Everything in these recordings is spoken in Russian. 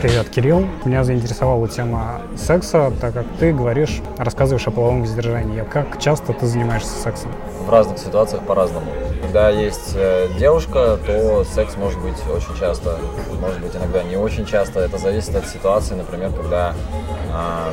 Привет, Кирилл. Меня заинтересовала тема секса, так как ты говоришь, рассказываешь о половом воздержании. Как часто ты занимаешься сексом? В разных ситуациях по-разному. Когда есть э, девушка, то секс может быть очень часто, может быть иногда не очень часто. Это зависит от ситуации, например, когда а,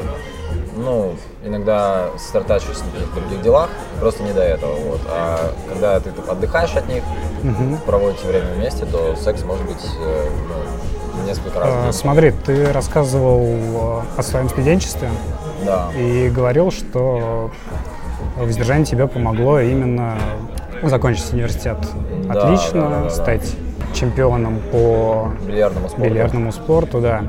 ну, иногда сосредотачиваешься на каких-то других делах, просто не до этого. Вот. А когда ты отдыхаешь от них, угу. проводите время вместе, то секс может быть э, ну, несколько раз. А, смотри, ты рассказывал э, о своем студенчестве да. и говорил, что воздержание тебе помогло именно закончить университет. Да, Отлично, да, да, да, стать чемпионом по бильярдному спорту. Бильярдному спорту, да.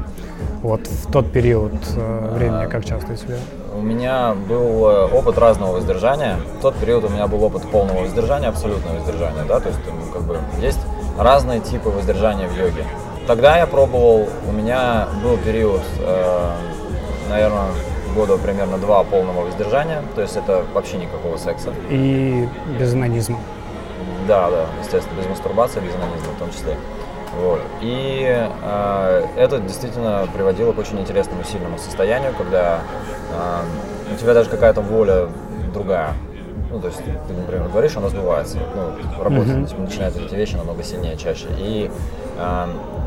Вот в тот период э, времени, как часто у тебя? У меня был э, опыт разного воздержания. В тот период у меня был опыт полного воздержания, абсолютного воздержания, да, то есть ну, как бы есть разные типы воздержания в йоге. Тогда я пробовал, у меня был период, э, наверное, года примерно два полного воздержания, то есть это вообще никакого секса. И без анонизма. Да, да, естественно, без мастурбации, без анонизма в том числе. Вот. И э, это действительно приводило к очень интересному, сильному состоянию, когда э, у тебя даже какая-то воля другая. Ну, то есть ты, например, говоришь, она сбывается. Ну, работать mm-hmm. начинают эти вещи намного сильнее, чаще. И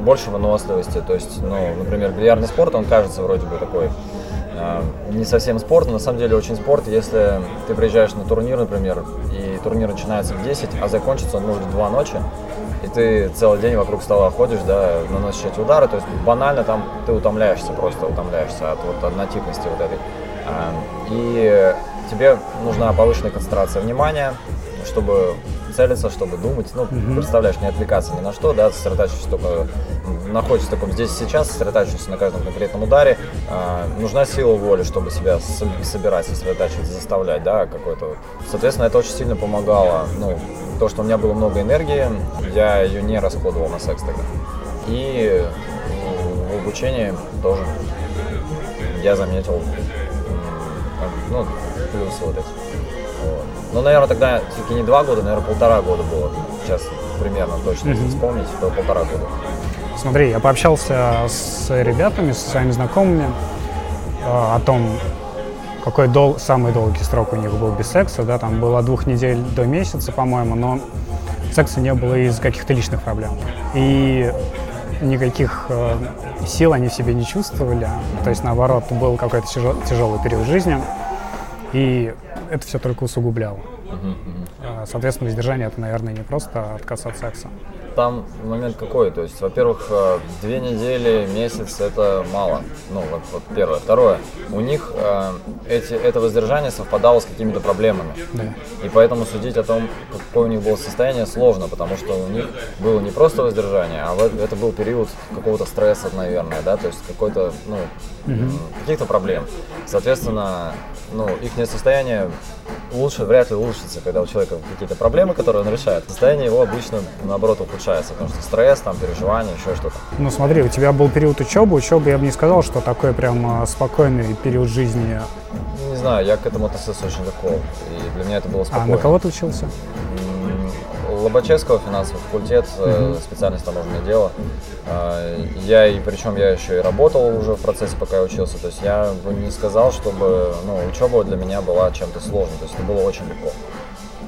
больше выносливости. То есть, ну, например, бильярдный спорт, он кажется вроде бы такой э, не совсем спорт, но на самом деле очень спорт. Если ты приезжаешь на турнир, например, и турнир начинается в 10, а закончится он может в 2 ночи, и ты целый день вокруг стола ходишь, да, наносишь эти удары, то есть банально там ты утомляешься, просто утомляешься от вот однотипности вот этой. А, и тебе нужна повышенная концентрация внимания, чтобы целиться, чтобы думать, ну, mm-hmm. представляешь, не отвлекаться ни на что, да, сосредотачиваться только, находишься в таком здесь сейчас, сосредотачиваться на каждом конкретном ударе, э, нужна сила воли, чтобы себя собирать, сосредотачиваться, заставлять, да, какой-то. Соответственно, это очень сильно помогало, ну, то, что у меня было много энергии, я ее не расходовал на секс тогда. И в обучении тоже я заметил, ну, плюсы вот эти. Ну, наверное, тогда все-таки не два года, наверное, полтора года было. Сейчас примерно точно, если вспомнить, то полтора года. Смотри, я пообщался с ребятами, со своими знакомыми э, о том, какой дол самый долгий срок у них был без секса, да, там было двух недель до месяца, по-моему, но секса не было из каких-то личных проблем. И никаких э, сил они в себе не чувствовали, то есть наоборот был какой-то тяжел, тяжелый период жизни, и это все только усугубляло. Uh-huh, Соответственно, воздержание это, наверное, не просто отказ от секса там момент какой, то есть, во-первых, э, две недели, месяц это мало, ну, вот, вот первое. Второе, у них э, эти, это воздержание совпадало с какими-то проблемами. Да. И поэтому судить о том, какое у них было состояние, сложно, потому что у них было не просто воздержание, а это был период какого-то стресса, наверное, да, то есть какой-то, ну, угу. каких-то проблем. Соответственно, ну, их состояние лучше, вряд ли улучшится, когда у человека какие-то проблемы, которые он решает. Состояние его обычно, наоборот, ухудшается, потому что стресс, там, переживания, еще что-то. Ну, смотри, у тебя был период учебы. Учебы я бы не сказал, что такой прям а, спокойный период жизни. Не знаю, я к этому относился очень легко, и для меня это было спокойно. А на кого ты учился? Лобачевского финансовый факультет, mm-hmm. специальность таможенное дело. А, я и причем я еще и работал уже в процессе, пока я учился. То есть я бы не сказал, чтобы ну, учеба для меня была чем-то сложной. То есть это было очень легко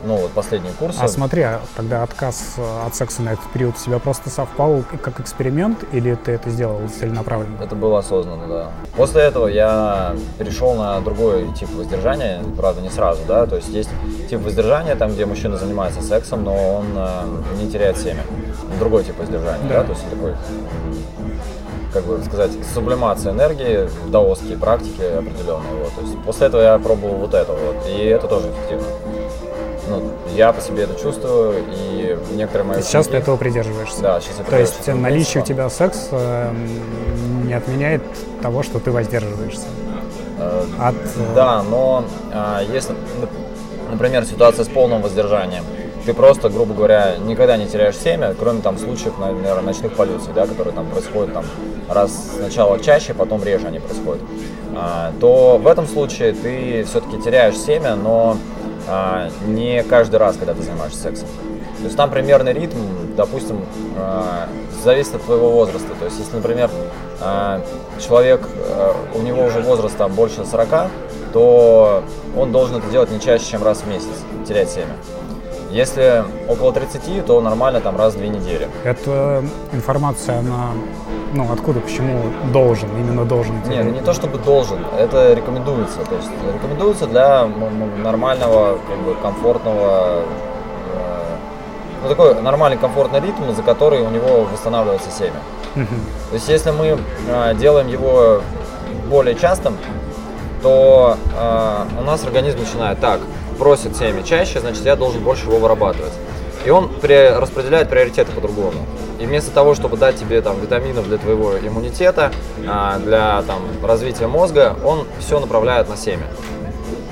ну, вот последние курсы. А смотри, а тогда отказ э, от секса на этот период у тебя просто совпал как эксперимент или ты это сделал целенаправленно? Это было осознанно, да. После этого я перешел на другой тип воздержания, правда, не сразу, да, то есть есть тип воздержания, там, где мужчина занимается сексом, но он э, не теряет семя. Другой тип воздержания, да, да то есть такой как бы сказать, сублимация энергии, даосские практики определенные. Вот. То есть после этого я пробовал вот это вот, и это тоже эффективно. Ну, я по себе это чувствую, и некоторые мои... И сейчас ты этого придерживаешься? Да, сейчас я То есть наличие у тебя секс э, не отменяет того, что ты воздерживаешься? Э, От... Э, да, но э, если, например, ситуация с полным воздержанием, ты просто, грубо говоря, никогда не теряешь семя, кроме там случаев, наверное, ночных полюций, да, которые там происходят там раз сначала чаще, потом реже они происходят, а, то в этом случае ты все-таки теряешь семя, но а, не каждый раз, когда ты занимаешься сексом. То есть там примерный ритм, допустим, э, зависит от твоего возраста. То есть если, например, э, человек, э, у него уже возраст там больше 40, то он должен это делать не чаще, чем раз в месяц, терять семя. Если около 30, то нормально там раз в две недели. Эта информация, она, ну, откуда, почему должен, именно должен? Нет, не то чтобы должен, это рекомендуется. То есть рекомендуется для нормального, как бы, комфортного, э, ну, такой нормальный комфортный ритм, за который у него восстанавливается семя. То есть если мы э, делаем его более частым, то э, у нас организм начинает так, просит семя чаще, значит я должен больше его вырабатывать. И он при, распределяет приоритеты по-другому. И вместо того, чтобы дать тебе там витаминов для твоего иммунитета, э, для там развития мозга, он все направляет на семя.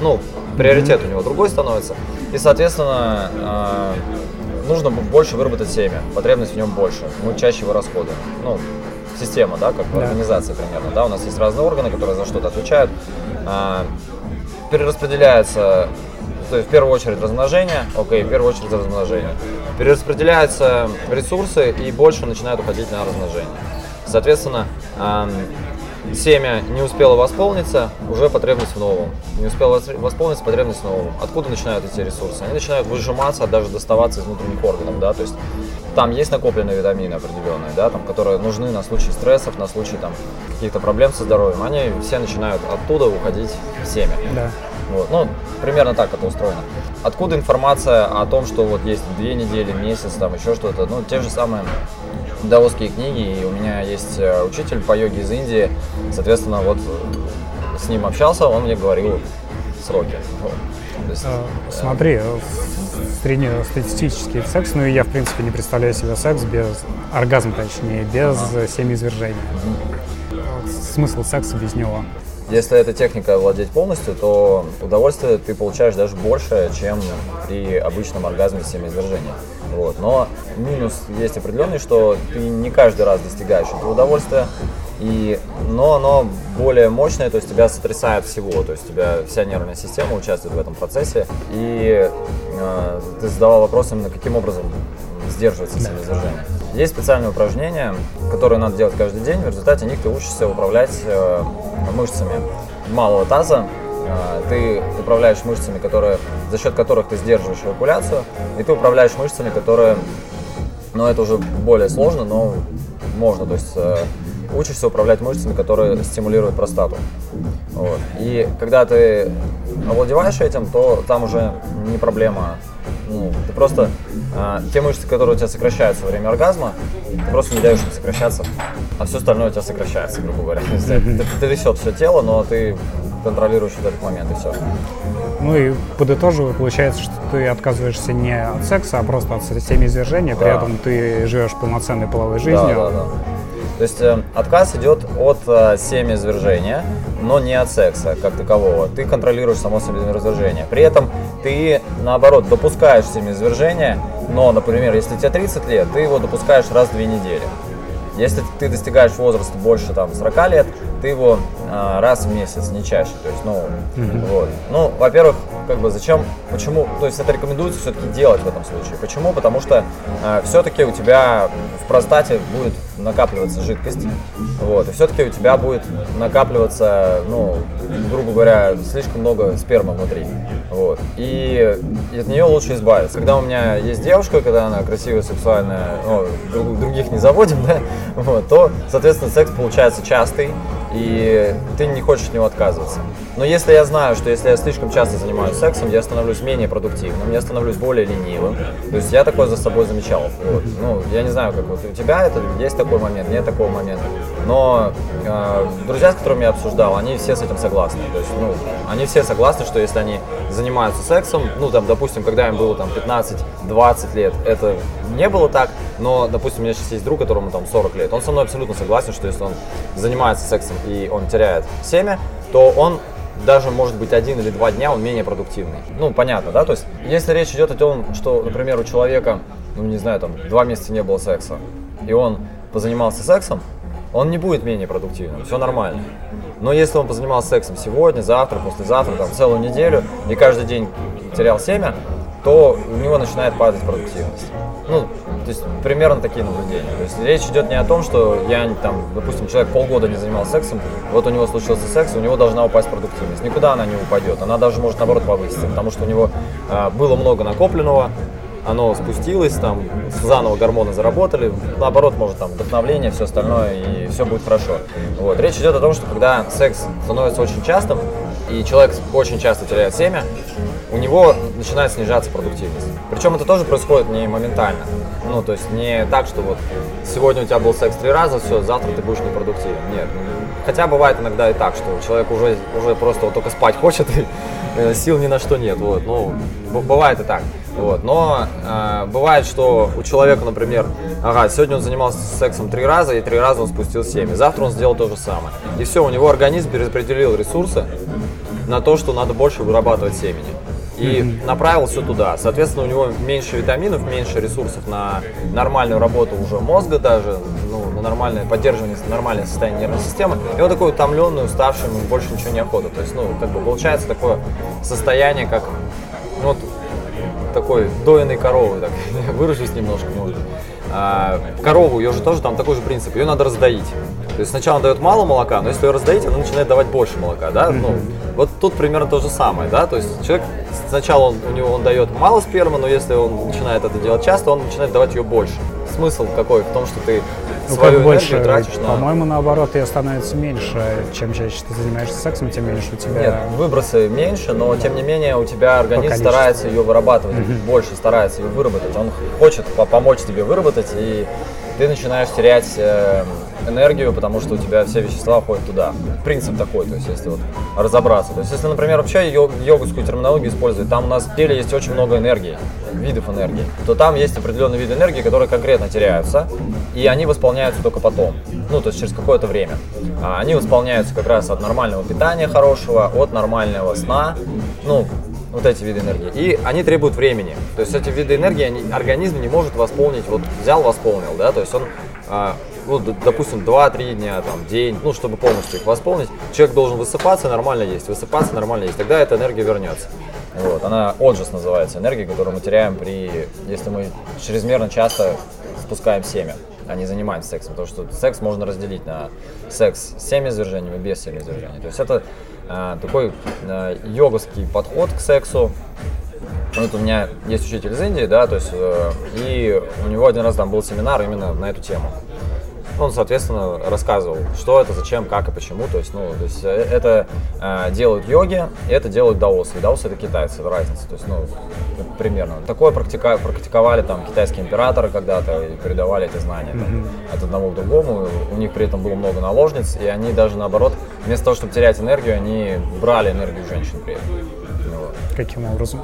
Ну, приоритет у него другой становится. И, соответственно, э, нужно больше выработать семя, потребность в нем больше, мы чаще его расходуем. Ну, система, да, как да. организация примерно, да, у нас есть разные органы, которые за что-то отвечают, а, перераспределяется, то есть в первую очередь размножение, окей, в первую очередь размножение, перераспределяются ресурсы и больше начинают уходить на размножение. Соответственно, семя не успело восполниться, уже потребность в новом. Не успела восполниться, потребность в новом. Откуда начинают эти ресурсы? Они начинают выжиматься, даже доставаться из внутренних органов, да, то есть там есть накопленные витамины определенные, да, там, которые нужны на случай стрессов, на случай там каких-то проблем со здоровьем. Они все начинают оттуда уходить в семя. Да. Вот. Ну, примерно так это устроено. Откуда информация о том, что вот есть две недели, месяц, там еще что-то? Ну, те же самые даосские книги, и у меня есть э, учитель по йоге из Индии, соответственно, вот э, с ним общался, он мне говорил сроки. Есть, а, Смотри, э, среднестатистический секс, ну и я, в принципе, не представляю себе секс без оргазма, точнее, без ага. семяизвержения. Угу. Смысл секса без него? Если эта техника владеть полностью, то удовольствие ты получаешь даже больше, чем при обычном оргазме семяизвержения. Вот. Но минус есть определенный, что ты не каждый раз достигаешь этого удовольствия, и, но оно более мощное, то есть тебя сотрясает всего, то есть тебя вся нервная система участвует в этом процессе. И э, ты задавал вопрос именно, каким образом сдерживается семяизвержение. Есть специальные упражнения, которые надо делать каждый день. В результате них ты учишься управлять э, мышцами малого таза. Э, ты управляешь мышцами, которые, за счет которых ты сдерживаешь эвакуляцию, и ты управляешь мышцами, которые, ну это уже более сложно, но можно. То есть э, учишься управлять мышцами, которые стимулируют простату. Вот. И когда ты овладеваешь этим, то там уже не проблема. Ну, ты просто э, те мышцы, которые у тебя сокращаются во время оргазма, ты просто не даешь им сокращаться, а все остальное у тебя сокращается, грубо говоря. Ты, трясет все тело, но ты контролируешь вот этот момент и все. Ну и подытоживая, получается, что ты отказываешься не от секса, а просто от семяизвержения, при да. этом ты живешь полноценной половой жизнью. Да, да, да. То есть э, отказ идет от э, семяизвержения, но не от секса как такового. Ты контролируешь само семяизвержение. При этом ты, наоборот, допускаешь семяизвержение, но, например, если тебе 30 лет, ты его допускаешь раз в две недели. Если ты достигаешь возраста больше там 40 лет, ты его раз в месяц, не чаще. То есть, ну, mm-hmm. вот. Ну, во-первых, как бы зачем, почему, то есть это рекомендуется все-таки делать в этом случае. Почему? Потому что э, все-таки у тебя в простате будет накапливаться жидкость, вот, и все-таки у тебя будет накапливаться, ну, грубо говоря, слишком много спермы внутри, вот, и от нее лучше избавиться. Когда у меня есть девушка, когда она красивая, сексуальная, ну, других не заводим, да, вот, то, соответственно, секс получается частый, и ты не хочешь от него отказываться. Но если я знаю, что если я слишком часто занимаюсь сексом, я становлюсь менее продуктивным, я становлюсь более ленивым. То есть я такое за собой замечал. Вот. Ну, я не знаю, как вот у тебя это есть такой момент, нет такого момента. Но э, друзья, с которыми я обсуждал, они все с этим согласны. То есть, ну, они все согласны, что если они занимаются сексом, ну, там, допустим, когда им было там 15-20 лет, это не было так, но, допустим, у меня сейчас есть друг, которому там 40 лет, он со мной абсолютно согласен, что если он занимается сексом и он теряет семя, то он даже, может быть, один или два дня он менее продуктивный. Ну, понятно, да? То есть, если речь идет о том, что, например, у человека, ну, не знаю, там, два месяца не было секса, и он позанимался сексом, он не будет менее продуктивным, все нормально. Но если он позанимался сексом сегодня, завтра, послезавтра, там, целую неделю, и каждый день терял семя, то у него начинает падать продуктивность. Ну, то есть примерно такие наблюдения. То есть речь идет не о том, что я там, допустим, человек полгода не занимался сексом, вот у него случился секс, у него должна упасть продуктивность. Никуда она не упадет, она даже может наоборот повыситься, потому что у него а, было много накопленного, оно спустилось, там заново гормоны заработали, наоборот, может там вдохновление, все остальное, и все будет хорошо. Вот. Речь идет о том, что когда секс становится очень частым, и человек очень часто теряет семя, у него начинает снижаться продуктивность. Причем это тоже происходит не моментально. Ну, то есть не так, что вот сегодня у тебя был секс три раза, все, завтра ты будешь непродуктивен. Нет. Хотя бывает иногда и так, что человек уже, уже просто вот только спать хочет, и э, сил ни на что нет. Вот. Ну, бывает и так. Вот. Но э, бывает, что у человека, например, ага, сегодня он занимался сексом три раза, и три раза он спустил семя. Завтра он сделал то же самое. И все, у него организм перераспределил ресурсы на то, что надо больше вырабатывать семени. И mm-hmm. направил все туда. Соответственно, у него меньше витаминов, меньше ресурсов на нормальную работу уже мозга даже, ну, на нормальное поддерживание нормального состояния нервной системы. И он такой утомленный, уставший, ему больше ничего не охота. То есть, ну, как бы получается такое состояние, как ну, вот такой доенной коровы, так, выражусь немножко, может быть. А, корову, ее же тоже там такой же принцип, ее надо раздоить. То есть сначала она дает мало молока, но если ее раздоить, она начинает давать больше молока, да? Ну, вот тут примерно то же самое, да? То есть человек сначала он, у него он дает мало спермы, но если он начинает это делать часто, он начинает давать ее больше. Смысл какой? В том, что ты ну, свою как больше, тратишь на... По-моему, наоборот, ее становится меньше. Чем чаще ты занимаешься сексом, тем меньше у тебя... Нет, выбросы меньше, но тем не менее у тебя организм старается ее вырабатывать, mm-hmm. больше старается ее выработать. Он хочет помочь тебе выработать, и ты начинаешь терять э, энергию, потому что у тебя все вещества ходят туда. Принцип такой, то есть если вот разобраться. То есть если, например, вообще йогскую терминологию использовать, там у нас в теле есть очень много энергии, видов энергии, то там есть определенные виды энергии, которые конкретно теряются, и они восполняются только потом, ну, то есть через какое-то время. А они восполняются как раз от нормального питания хорошего, от нормального сна, ну, вот эти виды энергии. И они требуют времени. То есть эти виды энергии они, организм не может восполнить. Вот взял, восполнил, да, то есть он а, ну, допустим, 2-3 дня, там, день, ну, чтобы полностью их восполнить, человек должен высыпаться, нормально есть, высыпаться, нормально есть, тогда эта энергия вернется. Вот. Она отжас называется, энергия, которую мы теряем при, если мы чрезмерно часто спускаем семя, а не занимаемся сексом. Потому что секс можно разделить на секс с семяизвержением и без семяизвержения. То есть это э, такой э, йоговский подход к сексу, вот у меня есть учитель из Индии, да, то есть, э, и у него один раз там был семинар именно на эту тему он, соответственно, рассказывал, что это, зачем, как и почему. То есть, ну, то есть э, это э, делают йоги, и это делают даосы. И даосы это китайцы, это разница. То есть, ну, примерно. Такое практика, практиковали там китайские императоры когда-то и передавали эти знания там, mm-hmm. от одного к другому. У них при этом было много наложниц, и они даже наоборот, вместо того, чтобы терять энергию, они брали энергию женщин при этом. Каким образом?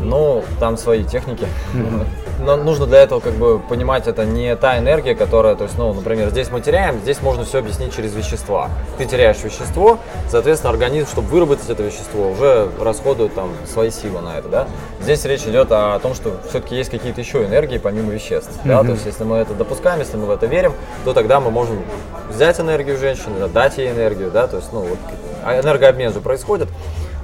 Ну, там свои техники. Mm-hmm но нужно для этого как бы понимать, это не та энергия, которая, то есть, ну, например, здесь мы теряем, здесь можно все объяснить через вещества. Ты теряешь вещество, соответственно, организм, чтобы выработать это вещество, уже расходует там свои силы на это, да. Здесь речь идет о том, что все-таки есть какие-то еще энергии помимо веществ, mm-hmm. да, то есть, если мы это допускаем, если мы в это верим, то тогда мы можем взять энергию женщины, дать ей энергию, да, то есть, ну, вот а энергообмен же происходит,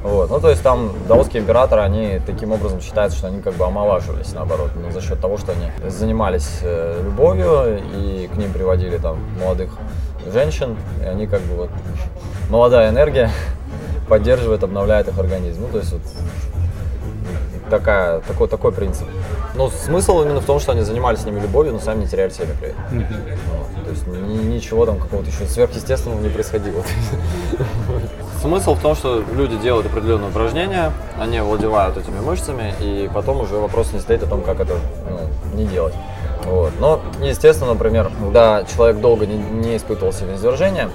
вот. Ну, то есть там даосские императоры, они таким образом считаются, что они как бы омолаживались, наоборот, ну, за счет того, что они занимались э, любовью и к ним приводили там молодых женщин, и они как бы вот молодая энергия поддерживает, обновляет их организм. Ну, то есть вот такая, такой, такой принцип. Но смысл именно в том, что они занимались с ними любовью, но сами не теряли себя при этом. Вот. То есть ни, ничего там какого-то еще сверхъестественного не происходило. Смысл в том, что люди делают определенные упражнения, они владевают этими мышцами, и потом уже вопрос не стоит о том, как это ну, не делать. Вот. Но, естественно, например, когда человек долго не, не испытывал семяизвержения,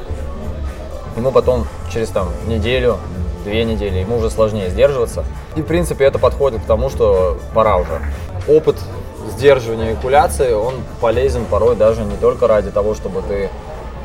ему потом через там неделю, две недели, ему уже сложнее сдерживаться. И, в принципе, это подходит к тому, что пора уже. Опыт сдерживания эякуляции, он полезен порой даже не только ради того, чтобы ты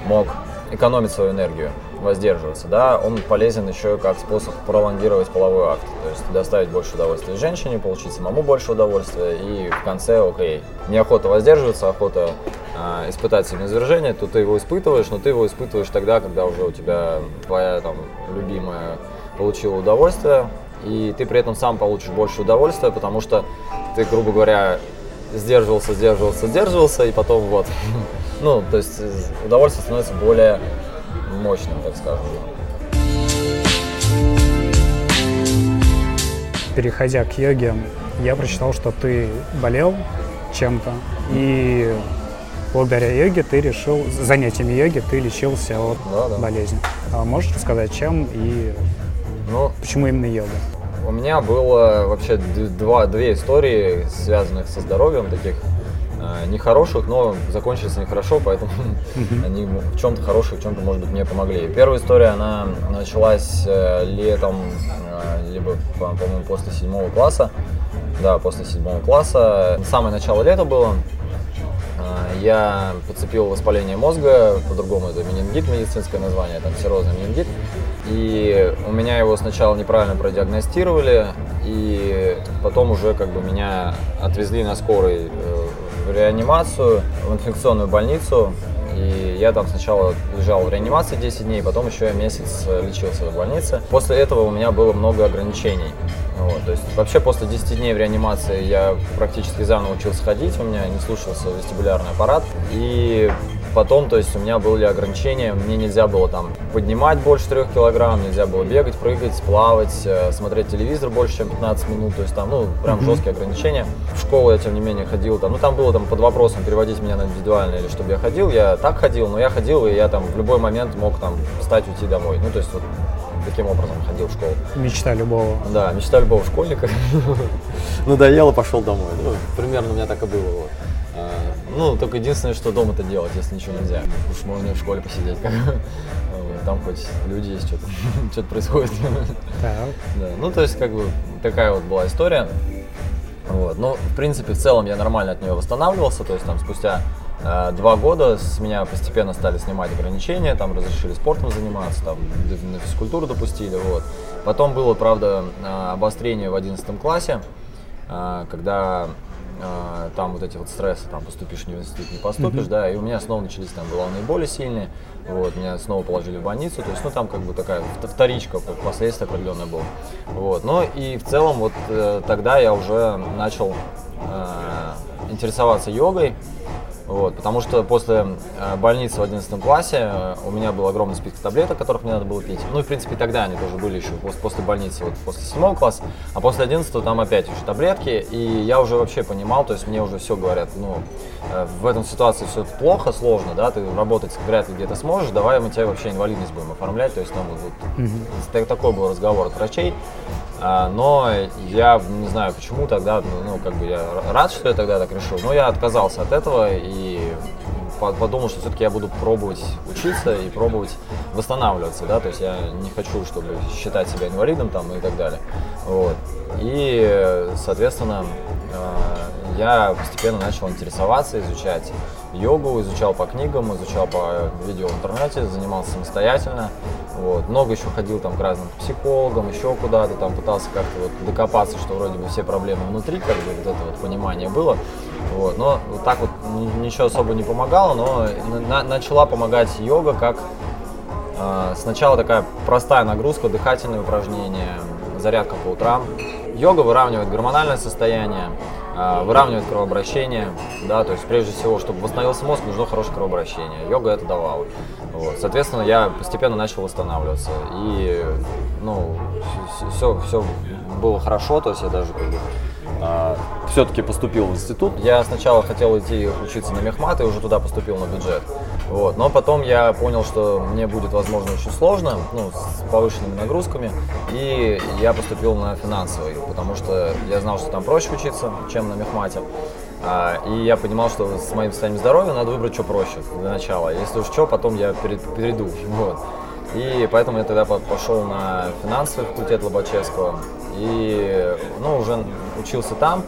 мог экономить свою энергию, воздерживаться, да, он полезен еще как способ пролонгировать половой акт, то есть доставить больше удовольствия женщине, получить самому больше удовольствия, и в конце, окей, неохота воздерживаться, охота э, испытать семяизвержение, то ты его испытываешь, но ты его испытываешь тогда, когда уже у тебя твоя там любимая получила удовольствие, и ты при этом сам получишь больше удовольствия, потому что ты, грубо говоря, сдерживался, сдерживался, сдерживался, и потом вот. Ну, то есть удовольствие становится более мощным, так скажем. Переходя к йоге, я прочитал, что ты болел чем-то, и благодаря йоге ты решил, занятиями йоги ты лечился от да, да. болезни. А можешь рассказать, чем и ну, почему именно йога? У меня было вообще два, две истории, связанных со здоровьем, таких нехороших, но закончились они хорошо, поэтому они в чем-то хорошие, в чем-то, может быть, мне помогли. Первая история, она началась э, летом, э, либо, по-моему, после седьмого класса. Да, после седьмого класса. Самое начало лета было. Э, я подцепил воспаление мозга, по-другому это менингит, медицинское название, там серозный менингит. И у меня его сначала неправильно продиагностировали, и потом уже как бы меня отвезли на скорой э, реанимацию, в инфекционную больницу. И я там сначала лежал в реанимации 10 дней, потом еще я месяц лечился в больнице. После этого у меня было много ограничений. Вот, то есть вообще после 10 дней в реанимации я практически заново учился ходить, у меня не слушался вестибулярный аппарат. И Потом, то есть у меня были ограничения, мне нельзя было там поднимать больше 3 килограмм, нельзя было бегать, прыгать, плавать, э, смотреть телевизор больше, чем 15 минут, то есть там, ну, прям mm-hmm. жесткие ограничения. В школу я, тем не менее, ходил там, ну, там было там под вопросом переводить меня на индивидуально или чтобы я ходил, я так ходил, но я ходил, и я там в любой момент мог там встать, уйти домой, ну, то есть вот таким образом ходил в школу. Мечта любого. Да, мечта любого школьника. Надоело, пошел домой. Ну, примерно у меня так и было. Ну, только единственное, что дома это делать, если ничего нельзя. Уж можно и в школе посидеть. Там хоть люди есть, что-то что происходит. Да. Ну, то есть, как бы, такая вот была история. Вот. Ну, в принципе, в целом я нормально от нее восстанавливался. То есть, там, спустя э, два года с меня постепенно стали снимать ограничения, там разрешили спортом заниматься, там на физкультуру допустили, вот. Потом было, правда, э, обострение в 11 классе, э, когда а, там вот эти вот стрессы, там поступишь в университет, не поступишь, mm-hmm. да, и у меня снова начались там головные боли сильные, вот, меня снова положили в больницу, то есть, ну, там как бы такая вторичка, последствия определенное было, вот, но и в целом вот э, тогда я уже начал э, интересоваться йогой, вот, потому что после э, больницы в 11 классе э, у меня был огромный список таблеток, которых мне надо было пить. Ну и, в принципе, тогда они тоже были еще после, больницы, вот после 7 класса. А после 11 там опять уже таблетки. И я уже вообще понимал, то есть мне уже все говорят, ну, э, в этом ситуации все плохо, сложно, да, ты работать вряд ли где-то сможешь, давай мы тебе вообще инвалидность будем оформлять. То есть там вот, вот mm-hmm. такой был разговор от врачей. А, но я не знаю почему тогда, ну, ну, как бы я рад, что я тогда так решил, но я отказался от этого и подумал, что все-таки я буду пробовать учиться и пробовать восстанавливаться, да, то есть я не хочу, чтобы считать себя инвалидом там и так далее, вот. И, соответственно, а, я постепенно начал интересоваться, изучать йогу, изучал по книгам, изучал по видео в интернете, занимался самостоятельно. Вот. Много еще ходил там к разным психологам, еще куда-то, там пытался как-то вот докопаться, что вроде бы все проблемы внутри, как бы вот это вот понимание было. Вот. Но вот так вот ничего особо не помогало, но на начала помогать йога как э, сначала такая простая нагрузка, дыхательные упражнения, зарядка по утрам. Йога выравнивает гормональное состояние, а, выравнивает кровообращение, да, то есть прежде всего, чтобы восстановился мозг, нужно хорошее кровообращение. Йога это давала. Вот, соответственно, я постепенно начал восстанавливаться. И, ну, все, все было хорошо, то есть я даже как бы, все-таки поступил в институт. Я сначала хотел идти учиться на мехмат и уже туда поступил на бюджет. Вот. Но потом я понял, что мне будет, возможно, очень сложно, ну, с повышенными нагрузками, и я поступил на финансовый, потому что я знал, что там проще учиться, чем на мехмате. А, и я понимал, что с моим состоянием здоровья надо выбрать что проще для начала. Если уж что, потом я перейду. Вот. И поэтому я тогда пошел на финансовый факультет Лобачевского и ну, уже учился там,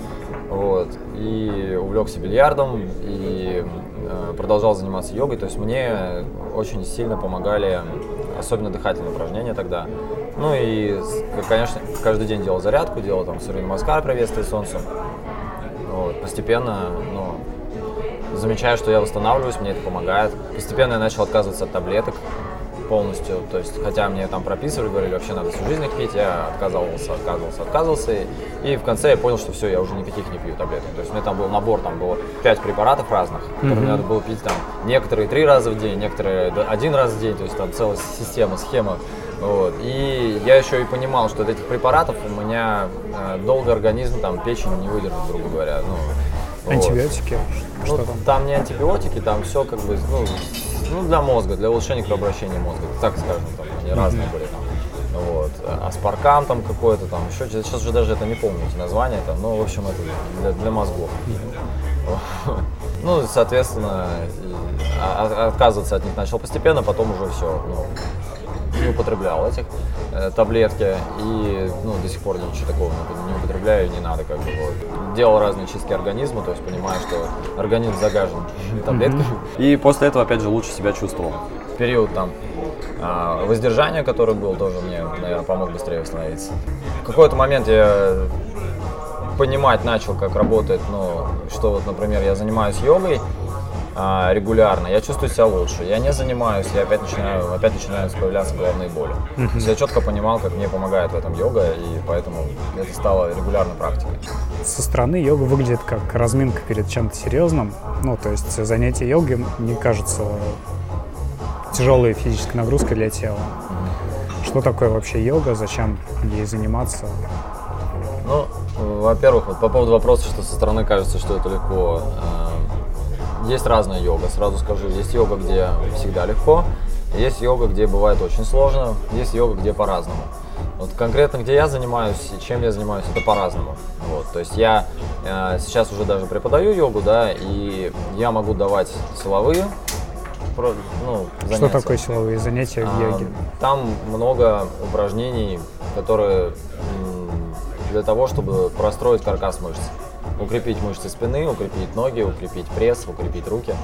вот, и увлекся бильярдом, и э, продолжал заниматься йогой. То есть мне очень сильно помогали, особенно дыхательные упражнения тогда. Ну и, конечно, каждый день делал зарядку, делал там Сурья Намаскар, приветствие солнцу. Вот, постепенно, ну, замечаю, что я восстанавливаюсь, мне это помогает. Постепенно я начал отказываться от таблеток, полностью. То есть, хотя мне там прописывали, говорили, вообще надо всю жизнь их пить, я отказывался, отказывался, отказывался. И, и в конце я понял, что все, я уже никаких не пью таблеток. То есть у меня там был набор, там было пять препаратов разных, которые mm-hmm. надо было пить там некоторые три раза в день, некоторые один раз в день, то есть там целая система, схема. Вот. И я еще и понимал, что от этих препаратов у меня э, долго организм, там, печень не выдержит, грубо говоря. Ну, Антибиотики? Вот. Что ну, там? Там не антибиотики, там все как бы, ну, ну, для мозга, для улучшения кровообращения мозга, так скажем, там они mm-hmm. разные были там. Вот. Аспаркам там какой-то там, еще сейчас уже даже это не помню эти названия там, ну, в общем, это для, для мозгов. Ну, соответственно, отказываться от них начал постепенно, потом уже все, ну, не употреблял этих э, таблетки и ну, до сих пор ничего такого не употребляю, не надо как бы вот. Делал разные чистки организма, то есть понимаю, что организм загажен таблетками. И после этого опять же лучше себя чувствовал. Период там а, воздержания, который был, тоже мне, наверное, помог быстрее восстановиться. В какой-то момент я понимать начал, как работает, ну, что вот, например, я занимаюсь йогой, а, регулярно, я чувствую себя лучше. Я не занимаюсь, я опять начинаю, опять начинают появляться головные боли. Mm-hmm. То есть я четко понимал, как мне помогает в этом йога, и поэтому это стало регулярной практикой. Со стороны йога выглядит как разминка перед чем-то серьезным. Ну, то есть занятие йогой, мне кажется, тяжелой физической нагрузкой для тела. Mm-hmm. Что такое вообще йога, зачем ей заниматься? Ну, во-первых, вот по поводу вопроса, что со стороны кажется, что это легко. Есть разная йога, сразу скажу. Есть йога, где всегда легко, есть йога, где бывает очень сложно, есть йога, где по-разному. Вот конкретно, где я занимаюсь и чем я занимаюсь, это по-разному. Вот, то есть я э, сейчас уже даже преподаю йогу, да, и я могу давать силовые ну, занятия. Что такое силовые занятия в а, йоге? Там много упражнений, которые для того, чтобы простроить каркас мышц укрепить мышцы спины, укрепить ноги, укрепить пресс, укрепить руки.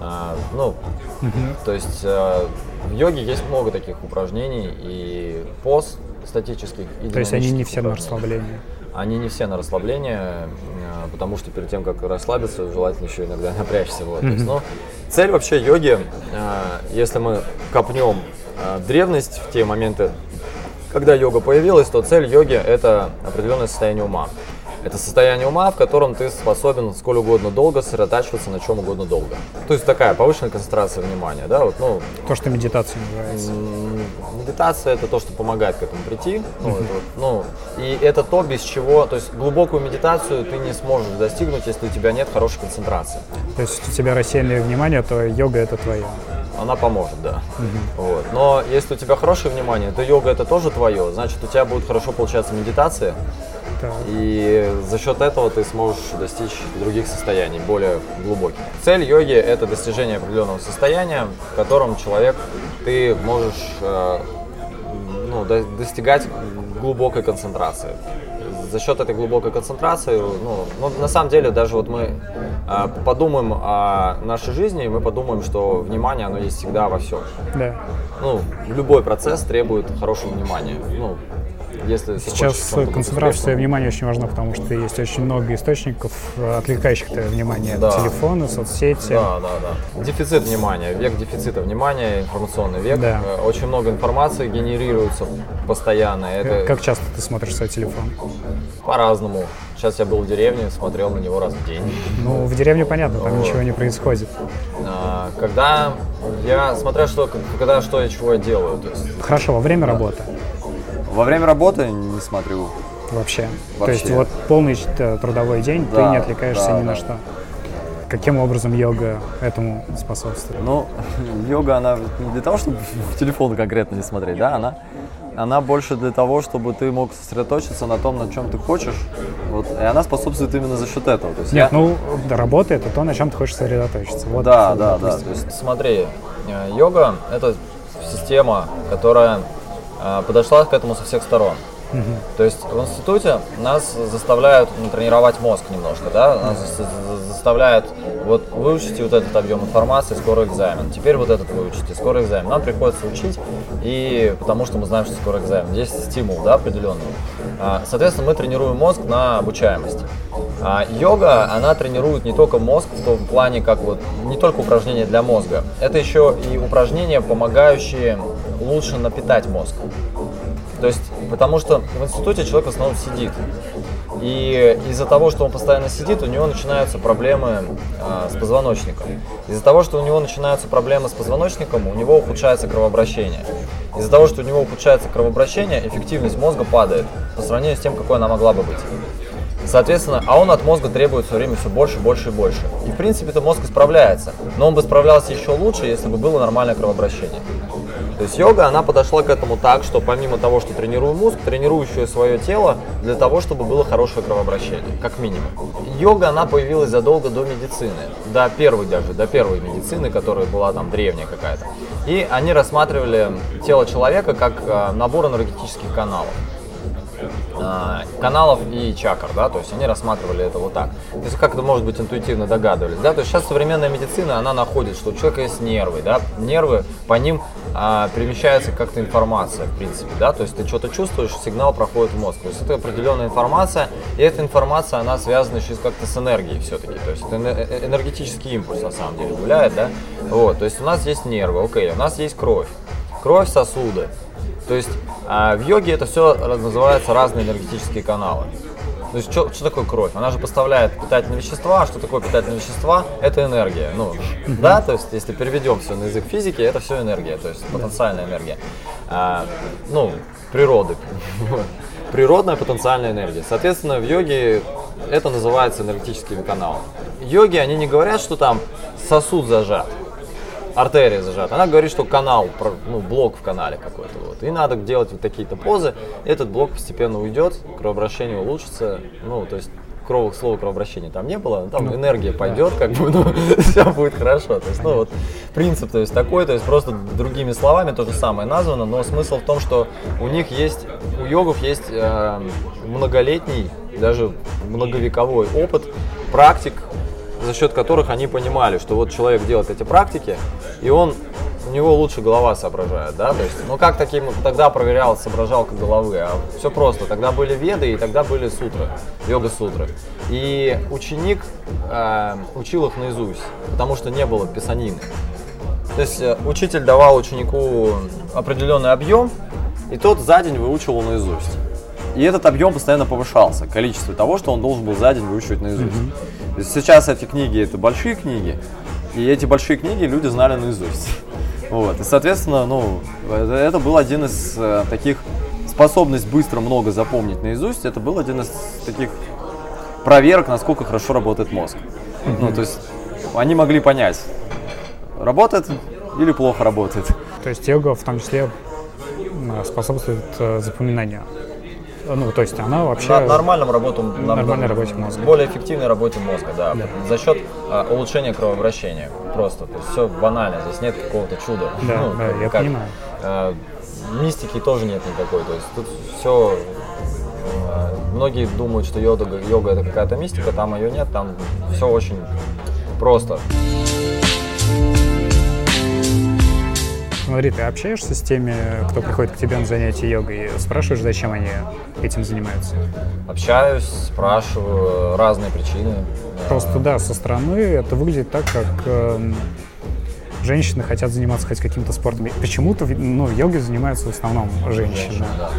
А, ну, угу. то есть а, в йоге есть много таких упражнений и поз статических. И то есть они не все на расслабление? Они не все на расслабление, а, потому что перед тем, как расслабиться, желательно еще иногда напрячься. Вот. Mm-hmm. есть, ну, цель вообще йоги, а, если мы копнем а, древность в те моменты, когда йога появилась, то цель йоги – это определенное состояние ума. Это состояние ума, в котором ты способен сколь угодно долго сосредотачиваться на чем угодно долго. То есть такая повышенная концентрация внимания, да, вот, ну. То, что медитация называется. Медитация это то, что помогает к этому прийти. Ну, это, ну, и это то, без чего, то есть глубокую медитацию ты не сможешь достигнуть, если у тебя нет хорошей концентрации. То есть у тебя рассеянное внимание, то йога это твое она поможет, да. Угу. Вот. Но если у тебя хорошее внимание, то йога это тоже твое, значит у тебя будет хорошо получаться медитация, так. И за счет этого ты сможешь достичь других состояний, более глубоких. Цель йоги – это достижение определенного состояния, в котором человек, ты можешь э, ну, достигать глубокой концентрации. За счет этой глубокой концентрации, ну, ну, на самом деле, даже вот мы э, подумаем о нашей жизни, и мы подумаем, что внимание, оно есть всегда во всем. Да. Ну, любой процесс требует хорошего внимания. Ну, если Сейчас концентрация внимания очень важна, потому что есть очень много источников, отвлекающих твое внимание. Да. Телефоны, соцсети. Да, да, да. Дефицит внимания, век дефицита внимания, информационный век. Да. Э, очень много информации генерируется постоянно. Это... Как часто ты смотришь свой телефон? По-разному. Сейчас я был в деревне, смотрел на него раз в день. Ну, в деревне понятно, там вот. ничего не происходит. А, когда я, смотря что, когда что и чего я делаю. То есть, Хорошо, во время работы во время работы не смотрю. Вообще. Вообще. То есть вот полный э, трудовой день, да, ты не отвлекаешься да, ни на что. Каким образом йога этому способствует? Ну, йога, она не для того, чтобы в телефон конкретно не смотреть, да, она, она больше для того, чтобы ты мог сосредоточиться на том, на чем ты хочешь. Вот, и она способствует именно за счет этого. То есть Нет, я... ну, работа это то, на чем ты хочешь сосредоточиться. Вот, да, да, да. То есть, смотри, э, йога – это система, которая подошла к этому со всех сторон. Угу. То есть в институте нас заставляют ну, тренировать мозг немножко, да, нас заставляют вот выучите вот этот объем информации, скоро экзамен. Теперь вот этот выучите, скоро экзамен. Нам приходится учить, и потому что мы знаем, что скоро экзамен. Здесь стимул, да, определенный. А, соответственно, мы тренируем мозг на обучаемость. А йога, она тренирует не только мозг в том плане, как вот не только упражнения для мозга, это еще и упражнения, помогающие лучше напитать мозг. То есть, потому что в институте человек в основном сидит. И из-за того, что он постоянно сидит, у него начинаются проблемы э, с позвоночником. Из-за того, что у него начинаются проблемы с позвоночником, у него ухудшается кровообращение. Из-за того, что у него ухудшается кровообращение, эффективность мозга падает по сравнению с тем, какой она могла бы быть. Соответственно, а он от мозга требует все время все больше, больше и больше. И в принципе это мозг справляется. Но он бы справлялся еще лучше, если бы было нормальное кровообращение. То есть йога, она подошла к этому так, что помимо того, что тренирую мозг, тренирую еще и свое тело для того, чтобы было хорошее кровообращение, как минимум. Йога, она появилась задолго до медицины, до первой даже, до первой медицины, которая была там древняя какая-то. И они рассматривали тело человека как э, набор энергетических каналов. А, каналов и чакр, да, то есть они рассматривали это вот так. То есть как это может быть интуитивно догадывались, да, то есть сейчас современная медицина, она находит, что у человека есть нервы, да, нервы, по ним а, перемещается как-то информация, в принципе, да, то есть ты что-то чувствуешь, сигнал проходит в мозг, то есть это определенная информация, и эта информация, она связана еще как-то с энергией все-таки, то есть это э, э, энергетический импульс на самом деле гуляет, да, вот, то есть у нас есть нервы, окей, у нас есть кровь, кровь, сосуды, то есть а в йоге это все называется разные энергетические каналы. То есть что, что такое кровь? Она же поставляет питательные вещества. А что такое питательные вещества? Это энергия. Ну, да, то есть если переведем все на язык физики, это все энергия, то есть потенциальная энергия. А, ну, природы. Природная потенциальная энергия. Соответственно, в йоге это называется энергетическими каналами. Йоги, они не говорят, что там сосуд зажат артерия зажата. Она говорит, что канал, ну, блок в канале какой-то. Вот. И надо делать вот такие-то позы. Этот блок постепенно уйдет, кровообращение улучшится. Ну, то есть кровых слова кровообращения там не было, там ну, энергия пойдет, как бы, ну, все будет хорошо. То есть, ну, вот принцип, то есть такой, то есть просто другими словами то же самое названо, но смысл в том, что у них есть, у йогов есть э, многолетний, даже многовековой опыт практик за счет которых они понимали, что вот человек делает эти практики, и он у него лучше голова соображает, да, то есть, ну как таким тогда проверял соображалка головы, а все просто, тогда были веды и тогда были сутры, йога-сутры, и ученик э, учил их наизусть, потому что не было писанины, то есть э, учитель давал ученику определенный объем, и тот за день выучивал наизусть. И этот объем постоянно повышался, количество того, что он должен был за день выучивать наизусть. Mm-hmm. Сейчас эти книги это большие книги, и эти большие книги люди знали наизусть. Вот. И, соответственно, ну, это был один из э, таких способность быстро много запомнить наизусть. Это был один из таких проверок, насколько хорошо работает мозг. Mm-hmm. Ну, то есть они могли понять, работает или плохо работает. То есть йога в том числе способствует э, запоминанию. Ну, то есть она вообще... На нормальном работу, нормальной работе мозга. Более эффективной работе мозга, да. да. За счет а, улучшения кровообращения. Просто. То есть все банально, здесь нет какого-то чуда. Да, ну, да я как, понимаю. А, мистики тоже нет никакой. То есть тут все а, Многие думают, что йога, йога это какая-то мистика, там ее нет, там все очень просто. Смотри, ты общаешься с теми, кто приходит к тебе на занятия йогой, спрашиваешь, зачем они этим занимаются? Общаюсь, спрашиваю, разные причины. Просто да, со стороны это выглядит так, как э, женщины хотят заниматься хоть каким-то спортом. Почему-то ну, йогой занимаются в основном женщины. женщины да.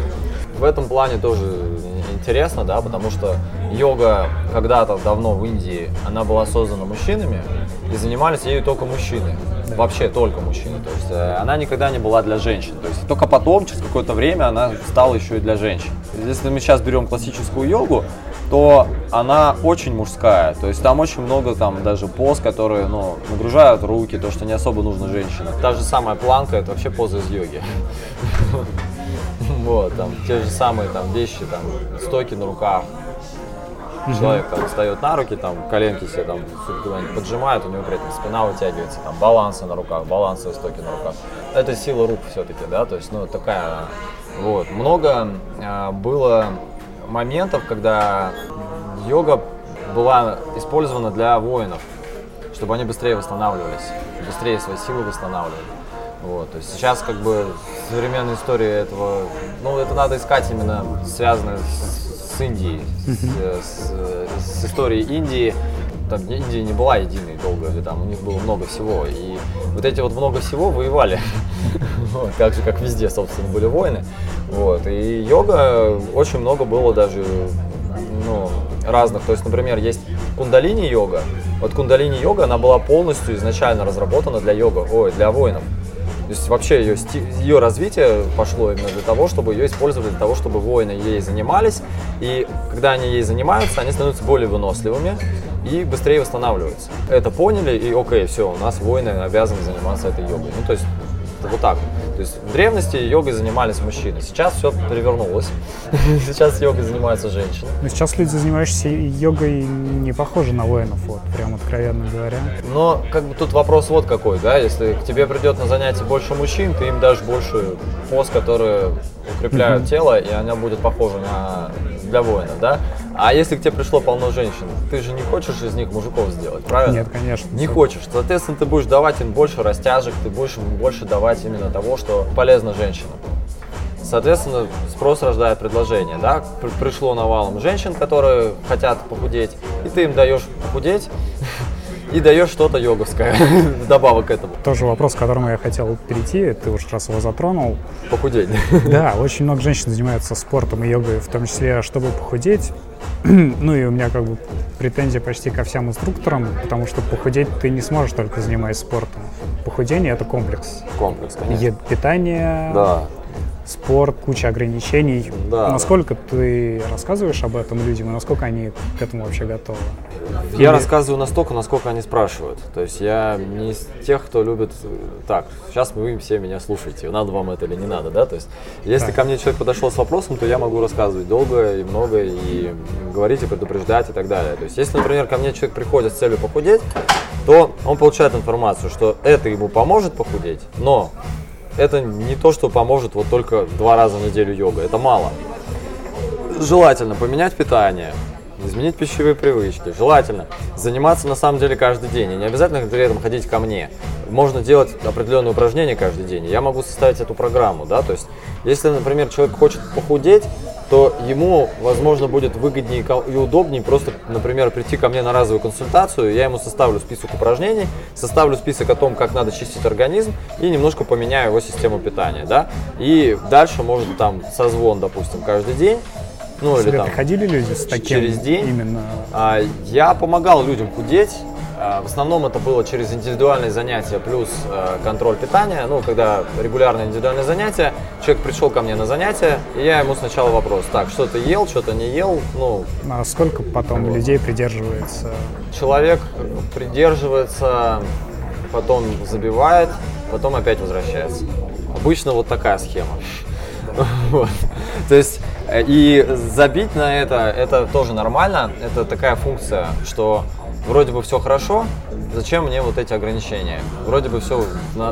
В этом плане тоже интересно, да, потому что йога когда-то давно в Индии, она была создана мужчинами, и занимались ею только мужчины да. вообще только мужчины. То есть э, она никогда не была для женщин. То есть только потом, через какое-то время, она стала еще и для женщин. Если мы сейчас берем классическую йогу, то она очень мужская. То есть там очень много там даже поз, которые ну, нагружают руки, то, что не особо нужно женщинам. Та же самая планка, это вообще поза из йоги. Вот, там те же самые там вещи, там стойки на руках, Человек там встает на руки, там коленки себе там поджимает, у него при этом спина вытягивается, там балансы на руках, балансовые стоки на руках. Это сила рук все-таки, да, то есть, ну, такая, вот. Много э, было моментов, когда йога была использована для воинов, чтобы они быстрее восстанавливались, быстрее свои силы восстанавливали. Вот, то есть сейчас как бы современная история этого, ну это надо искать именно связанное с с Индией, с, с, с историей Индии. там Индия не была единой долго, или там у них было много всего. И вот эти вот много всего воевали. вот, же, как везде, собственно, были войны. Вот. И йога, очень много было даже ну, разных. То есть, например, есть кундалини-йога. Вот кундалини-йога, она была полностью изначально разработана для йога, ой, для воинов. То есть вообще ее, ее развитие пошло именно для того, чтобы ее использовали для того, чтобы воины ей занимались. И когда они ей занимаются, они становятся более выносливыми и быстрее восстанавливаются. Это поняли, и окей, все, у нас воины обязаны заниматься этой йогой. Ну, то есть вот так. То есть в древности йогой занимались мужчины. Сейчас все перевернулось. Сейчас йогой занимаются женщины. Но сейчас люди, занимающиеся йогой, не похожи на воинов, вот, прям откровенно говоря. Но как бы тут вопрос вот какой, да, если к тебе придет на занятие больше мужчин, ты им дашь больше поз, которые укрепляют тело, и оно будет похоже на для воинов, да? А если к тебе пришло полно женщин, ты же не хочешь из них мужиков сделать, правильно? Нет, конечно. Не хочешь. Соответственно, ты будешь давать им больше растяжек, ты будешь им больше давать именно того, что полезно женщинам. Соответственно, спрос рождает предложение, да? Пришло навалом женщин, которые хотят похудеть, и ты им даешь похудеть, и даешь что-то йоговское вдобавок к этому. Тоже вопрос, к которому я хотел перейти, ты уж раз его затронул. Похудеть. Да, очень много женщин занимаются спортом и йогой, в том числе, чтобы похудеть. ну и у меня как бы претензия почти ко всем инструкторам, потому что похудеть ты не сможешь только занимаясь спортом. Похудение — это комплекс. Комплекс, конечно. Е- питание, да спорт, куча ограничений. Да, насколько да. ты рассказываешь об этом людям и насколько они к этому вообще готовы? Я Или... рассказываю настолько, насколько они спрашивают. То есть я не из тех, кто любит так, сейчас вы все меня слушаете, надо вам это или не надо, да? То есть если так. ко мне человек подошел с вопросом, то я могу рассказывать долго и много, и говорить, и предупреждать, и так далее. То есть если, например, ко мне человек приходит с целью похудеть, то он получает информацию, что это ему поможет похудеть, но это не то, что поможет вот только два раза в неделю йога. Это мало. Желательно поменять питание, изменить пищевые привычки. Желательно заниматься на самом деле каждый день. И не обязательно при этом ходить ко мне. Можно делать определенные упражнения каждый день. Я могу составить эту программу. Да? То есть, если, например, человек хочет похудеть, то ему, возможно, будет выгоднее и удобнее просто, например, прийти ко мне на разовую консультацию, я ему составлю список упражнений, составлю список о том, как надо чистить организм и немножко поменяю его систему питания, да, и дальше может там созвон, допустим, каждый день, ну, или там, приходили люди с таким через день. Именно. А, я помогал людям худеть, в основном это было через индивидуальные занятия плюс э, контроль питания. Ну, когда регулярные индивидуальные занятия, человек пришел ко мне на занятия, и я ему сначала вопрос, так, что ты ел, что то не ел, ну... А сколько потом вот. людей придерживается? Человек придерживается, потом забивает, потом опять возвращается. Обычно вот такая схема. Вот. То есть э, и забить на это, это тоже нормально, это такая функция, что вроде бы все хорошо, зачем мне вот эти ограничения? Вроде бы все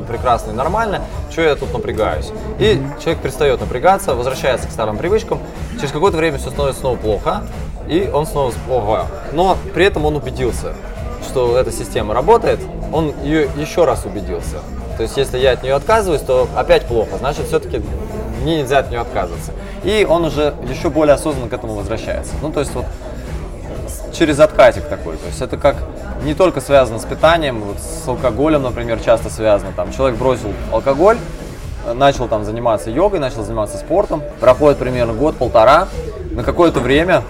прекрасно и нормально, что я тут напрягаюсь? И человек перестает напрягаться, возвращается к старым привычкам, через какое-то время все становится снова плохо, и он снова ого. Но при этом он убедился, что эта система работает, он ее еще раз убедился. То есть, если я от нее отказываюсь, то опять плохо. Значит, все-таки мне нельзя от нее отказываться. И он уже еще более осознанно к этому возвращается. Ну, то есть, вот через откатик такой. То есть это как не только связано с питанием, вот с алкоголем, например, часто связано. Там человек бросил алкоголь, начал там заниматься йогой, начал заниматься спортом, проходит примерно год-полтора, на какое-то время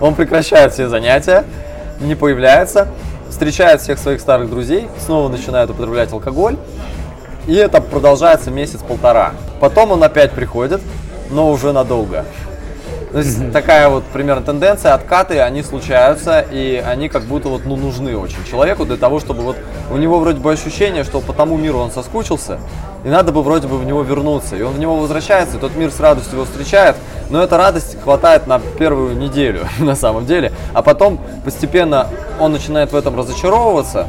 он прекращает все занятия, не появляется, встречает всех своих старых друзей, снова начинает употреблять алкоголь, и это продолжается месяц-полтора. Потом он опять приходит, но уже надолго. То есть mm-hmm. такая вот примерно тенденция, откаты, они случаются, и они как будто вот ну, нужны очень человеку для того, чтобы вот у него вроде бы ощущение, что по тому миру он соскучился, и надо бы вроде бы в него вернуться. И он в него возвращается, и тот мир с радостью его встречает, но эта радость хватает на первую неделю на самом деле, а потом постепенно он начинает в этом разочаровываться,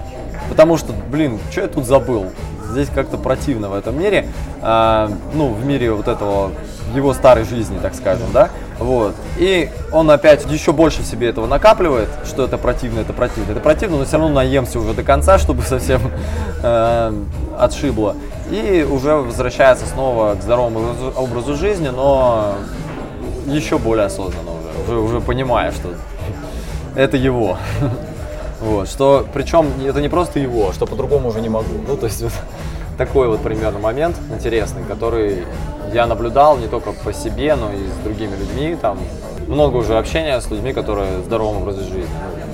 потому что, блин, что я тут забыл? Здесь как-то противно в этом мире, а, ну, в мире вот этого его старой жизни, так скажем, да, вот. И он опять еще больше себе этого накапливает, что это противно, это противно, это противно, но все равно наемся уже до конца, чтобы совсем э, отшибло. И уже возвращается снова к здоровому образу жизни, но еще более осознанно уже, уже, уже понимая, что это его. Вот, что, причем это не просто его, что по-другому уже не могу. Ну, то есть вот такой вот примерно момент интересный, который я наблюдал не только по себе, но и с другими людьми. Там много уже общения с людьми, которые здоровым образом жизни.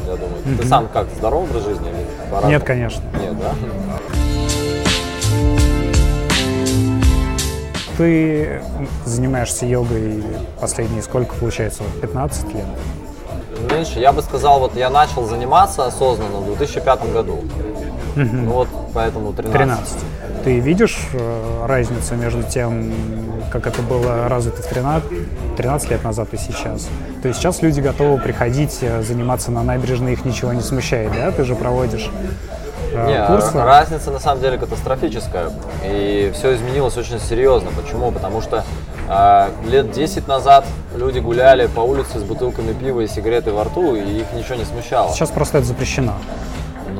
Ну, я думаю, mm-hmm. ты сам как здоровый образ жизни? Или Нет, конечно. Нет, да? Ты занимаешься йогой последние сколько получается? 15 лет? Меньше. Я бы сказал, вот я начал заниматься осознанно в 2005 году. Угу. Ну вот поэтому 13. 13. Ты видишь э, разницу между тем, как это было развито в 13, 13 лет назад и сейчас? То есть сейчас люди готовы приходить, э, заниматься на набережной, их ничего не смущает, да? Ты же проводишь э, Не, курсы. разница на самом деле катастрофическая. И все изменилось очень серьезно. Почему? Потому что э, лет 10 назад люди гуляли по улице с бутылками пива и сигареты во рту, и их ничего не смущало. Сейчас просто это запрещено.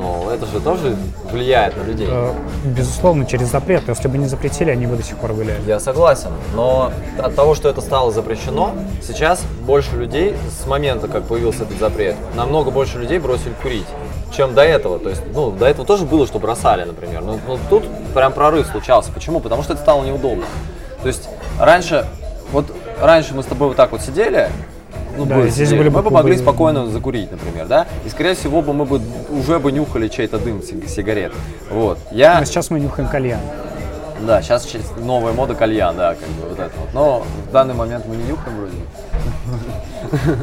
Но это же тоже влияет на людей. Э, безусловно, через запрет. Если бы не запретили, они бы до сих пор гуляли. Я согласен. Но от того, что это стало запрещено, сейчас больше людей с момента, как появился этот запрет, намного больше людей бросили курить чем до этого. То есть, ну, до этого тоже было, что бросали, например. Но, но тут прям прорыв случался. Почему? Потому что это стало неудобно. То есть раньше, вот раньше мы с тобой вот так вот сидели, ну, да, бы, здесь были мы бы могли спокойно закурить, например, да, и скорее всего бы мы бы уже бы нюхали чей-то дым сигарет. Вот. Я... Но сейчас мы нюхаем кальян. Да, сейчас новая мода кальян, да, как бы вот это вот. Но в данный момент мы не нюхаем вроде.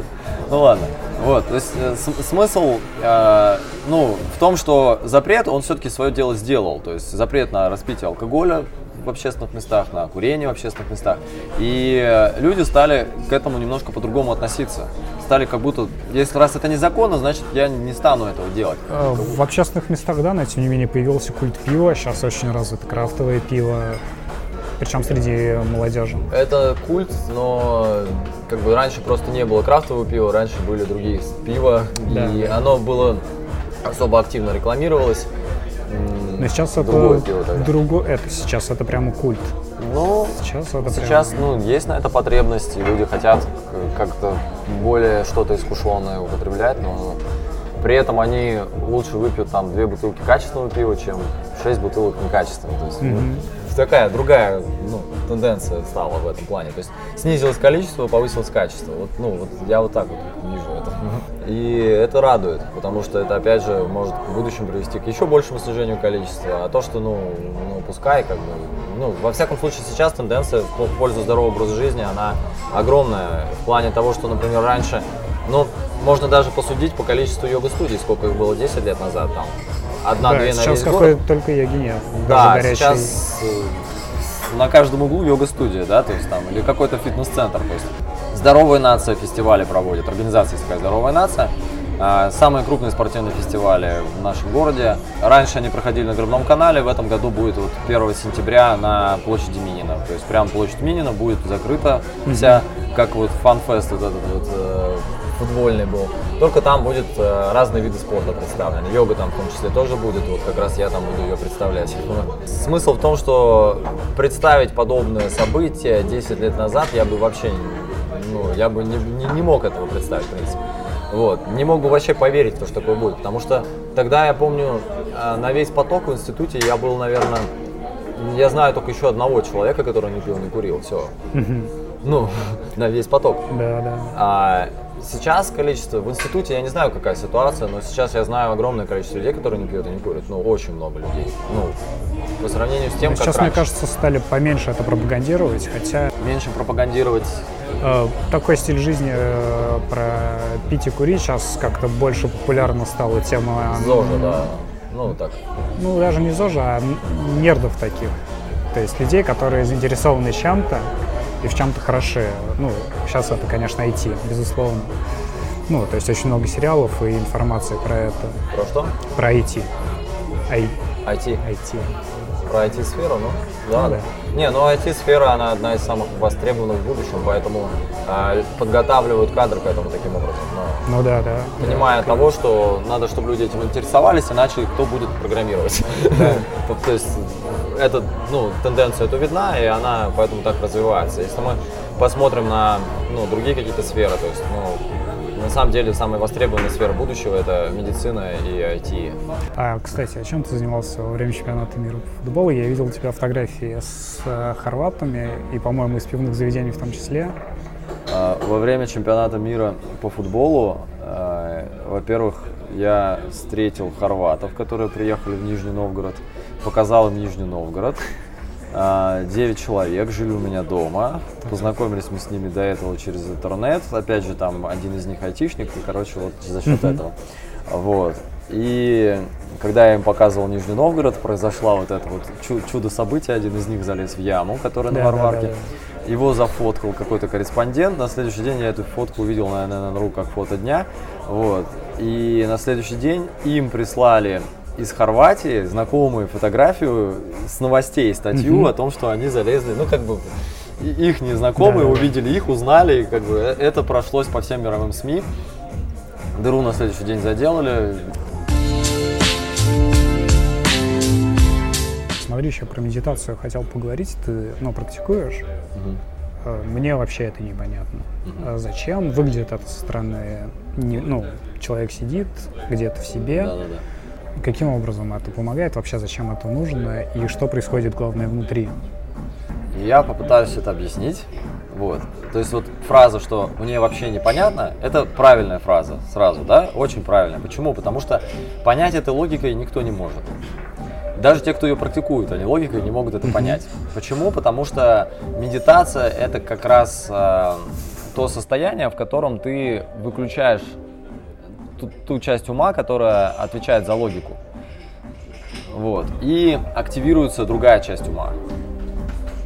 Ну ладно. Вот, то есть э, смысл, э, ну, в том, что запрет, он все-таки свое дело сделал. То есть запрет на распитие алкоголя в общественных местах, на курение в общественных местах. И люди стали к этому немножко по-другому относиться. Стали как будто, если раз это незаконно, значит я не стану этого делать. А, в общественных местах, да, но тем не менее появился культ пива, сейчас очень развито крафтовое пиво, причем среди молодежи. Это культ, но как бы раньше просто не было крафтового пива, раньше были другие пива, да. и оно было особо активно рекламировалось. Но сейчас это другое, это сейчас это прямо культ. Ну, сейчас это сейчас, прямо... ну, есть на это потребность, и люди хотят как-то более что-то искушенное употреблять, но при этом они лучше выпьют там две бутылки качественного пива, чем шесть бутылок некачественного. То есть, mm-hmm. ну, такая другая ну, тенденция стала в этом плане. То есть снизилось количество, повысилось качество. Вот, ну, вот я вот так вот вижу. И это радует, потому что это, опять же, может в будущем привести к еще большему снижению количества. А то, что, ну, ну пускай, как бы, ну, во всяком случае, сейчас тенденция в пользу здорового образа жизни, она огромная. В плане того, что, например, раньше, ну, можно даже посудить по количеству йога-студий, сколько их было 10 лет назад, там, одна-две да, на сейчас какой только йоги нет. Да, горячий... сейчас э, на каждом углу йога-студия, да, то есть там, или какой-то фитнес-центр, то есть Здоровая нация фестивали проводит, организация такая Здоровая нация. А, самые крупные спортивные фестивали в нашем городе. Раньше они проходили на Грибном канале, в этом году будет вот 1 сентября на площади Минина. То есть прям площадь Минина будет закрыта вся, как вот фан-фест вот этот вот э, футбольный был. Только там будет э, разные виды спорта представлены. Йога там в том числе тоже будет, вот как раз я там буду ее представлять. Смысл в том, что представить подобное событие 10 лет назад я бы вообще ну, я бы не, не, не мог этого представить, в принципе. Вот. Не мог бы вообще поверить что такое будет. Потому что тогда, я помню, а, на весь поток в институте я был, наверное, я знаю только еще одного человека, который не пил, не курил. Все. Ну, на весь поток. Да, да. А сейчас количество, в институте я не знаю, какая ситуация, но сейчас я знаю огромное количество людей, которые не пьют и не курят. Ну, очень много людей. Ну, по сравнению с тем, сейчас, как Сейчас, мне кажется, стали поменьше это пропагандировать, хотя... Меньше пропагандировать Э, такой стиль жизни э, про пить и курить сейчас как-то больше популярна стала тема... ЗОЖа, да. Ну, так. Ну, даже не ЗОЖа, а нердов таких. То есть людей, которые заинтересованы чем-то и в чем-то хороши. Ну, сейчас это, конечно, IT, безусловно. Ну, то есть очень много сериалов и информации про это. Про что? Про IT. I... IT. IT. Про IT-сферу, ну? Да, да. Не, ну IT-сфера, она одна из самых востребованных в будущем, поэтому э, подготавливают кадры к этому таким образом. Но, ну да, да. Понимая да, того, что надо, чтобы люди этим интересовались, иначе кто будет программировать. То есть эта ну, тенденция эту видна, и она поэтому так развивается. Если мы посмотрим на ну, другие какие-то сферы, то есть ну, на самом деле самая востребованная сфера будущего это медицина и IT. А, кстати, о чем ты занимался во время чемпионата мира по футболу? Я видел у тебя фотографии с э, хорватами и, по-моему, из пивных заведений в том числе. А, во время чемпионата мира по футболу, э, во-первых, я встретил хорватов, которые приехали в Нижний Новгород, показал им Нижний Новгород. А, девять человек жили у меня дома. Познакомились мы с ними до этого через интернет. Опять же, там один из них айтишник, и, короче, вот за счет этого. Вот. И когда я им показывал Нижний Новгород, произошло вот это вот чудо-событие. Один из них залез в яму, которая да, на Варварке. Да, да, да. Его зафоткал какой-то корреспондент. На следующий день я эту фотку увидел, на ру как фото дня. Вот. И на следующий день им прислали из Хорватии знакомые фотографию с новостей, статью mm-hmm. о том, что они залезли, ну как бы их незнакомые да, увидели их, узнали, и как бы э, это прошлось по всем мировым СМИ. Дыру на следующий день заделали. Смотри, еще про медитацию хотел поговорить. Ты, ну, практикуешь? Угу. Мне вообще это непонятно. Угу. Зачем? Выглядит это со стороны, не, ну, человек сидит где-то в себе. Да, да, да Каким образом это помогает, вообще зачем это нужно и что происходит, главное, внутри? Я попытаюсь это объяснить. Вот. То есть вот фраза, что мне вообще непонятно, это правильная фраза сразу, да? Очень правильная. Почему? Потому что понять этой логикой никто не может. Даже те, кто ее практикует, они логикой не могут это понять. Почему? Потому что медитация это как раз э, то состояние, в котором ты выключаешь ту, ту часть ума, которая отвечает за логику. Вот. И активируется другая часть ума.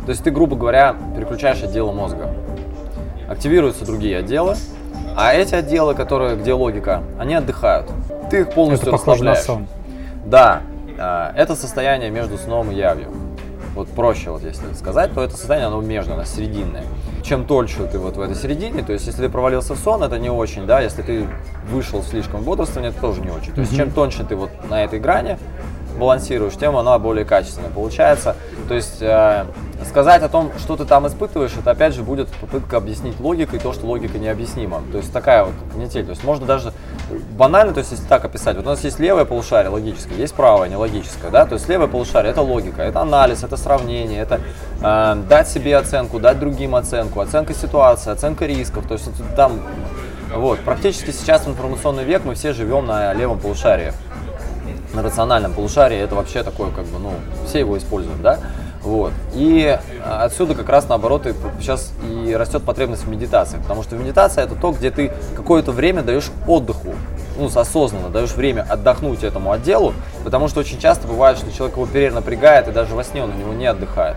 То есть ты, грубо говоря, переключаешь отделы мозга. Активируются другие отделы, а эти отделы, которые, где логика, они отдыхают. Ты их полностью это расслабляешь. На сон. Да, а, это состояние между сном и явью. Вот проще, вот если сказать, то это состояние, оно между, оно срединное чем дольше ты вот в этой середине, то есть если ты провалился в сон, это не очень, да, если ты вышел слишком бодрствование, это тоже не очень. То есть чем тоньше ты вот на этой грани балансируешь, тем она более качественная получается. То есть э, сказать о том, что ты там испытываешь, это опять же будет попытка объяснить логикой то, что логика необъяснима. То есть такая вот канитель. То есть можно даже банально, то есть если так описать, вот у нас есть левое полушарие логическое, есть правое нелогическое, да, то есть левое полушарие это логика, это анализ, это сравнение, это э, дать себе оценку, дать другим оценку, оценка ситуации, оценка рисков, то есть там вот, практически сейчас в информационный век мы все живем на левом полушарии. На рациональном полушарии это вообще такое, как бы, ну, все его используют, да? Вот. И отсюда как раз наоборот и сейчас и растет потребность в медитации, потому что медитация это то, где ты какое-то время даешь отдыху, ну, осознанно даешь время отдохнуть этому отделу, потому что очень часто бывает, что человек его перенапрягает и даже во сне он на него не отдыхает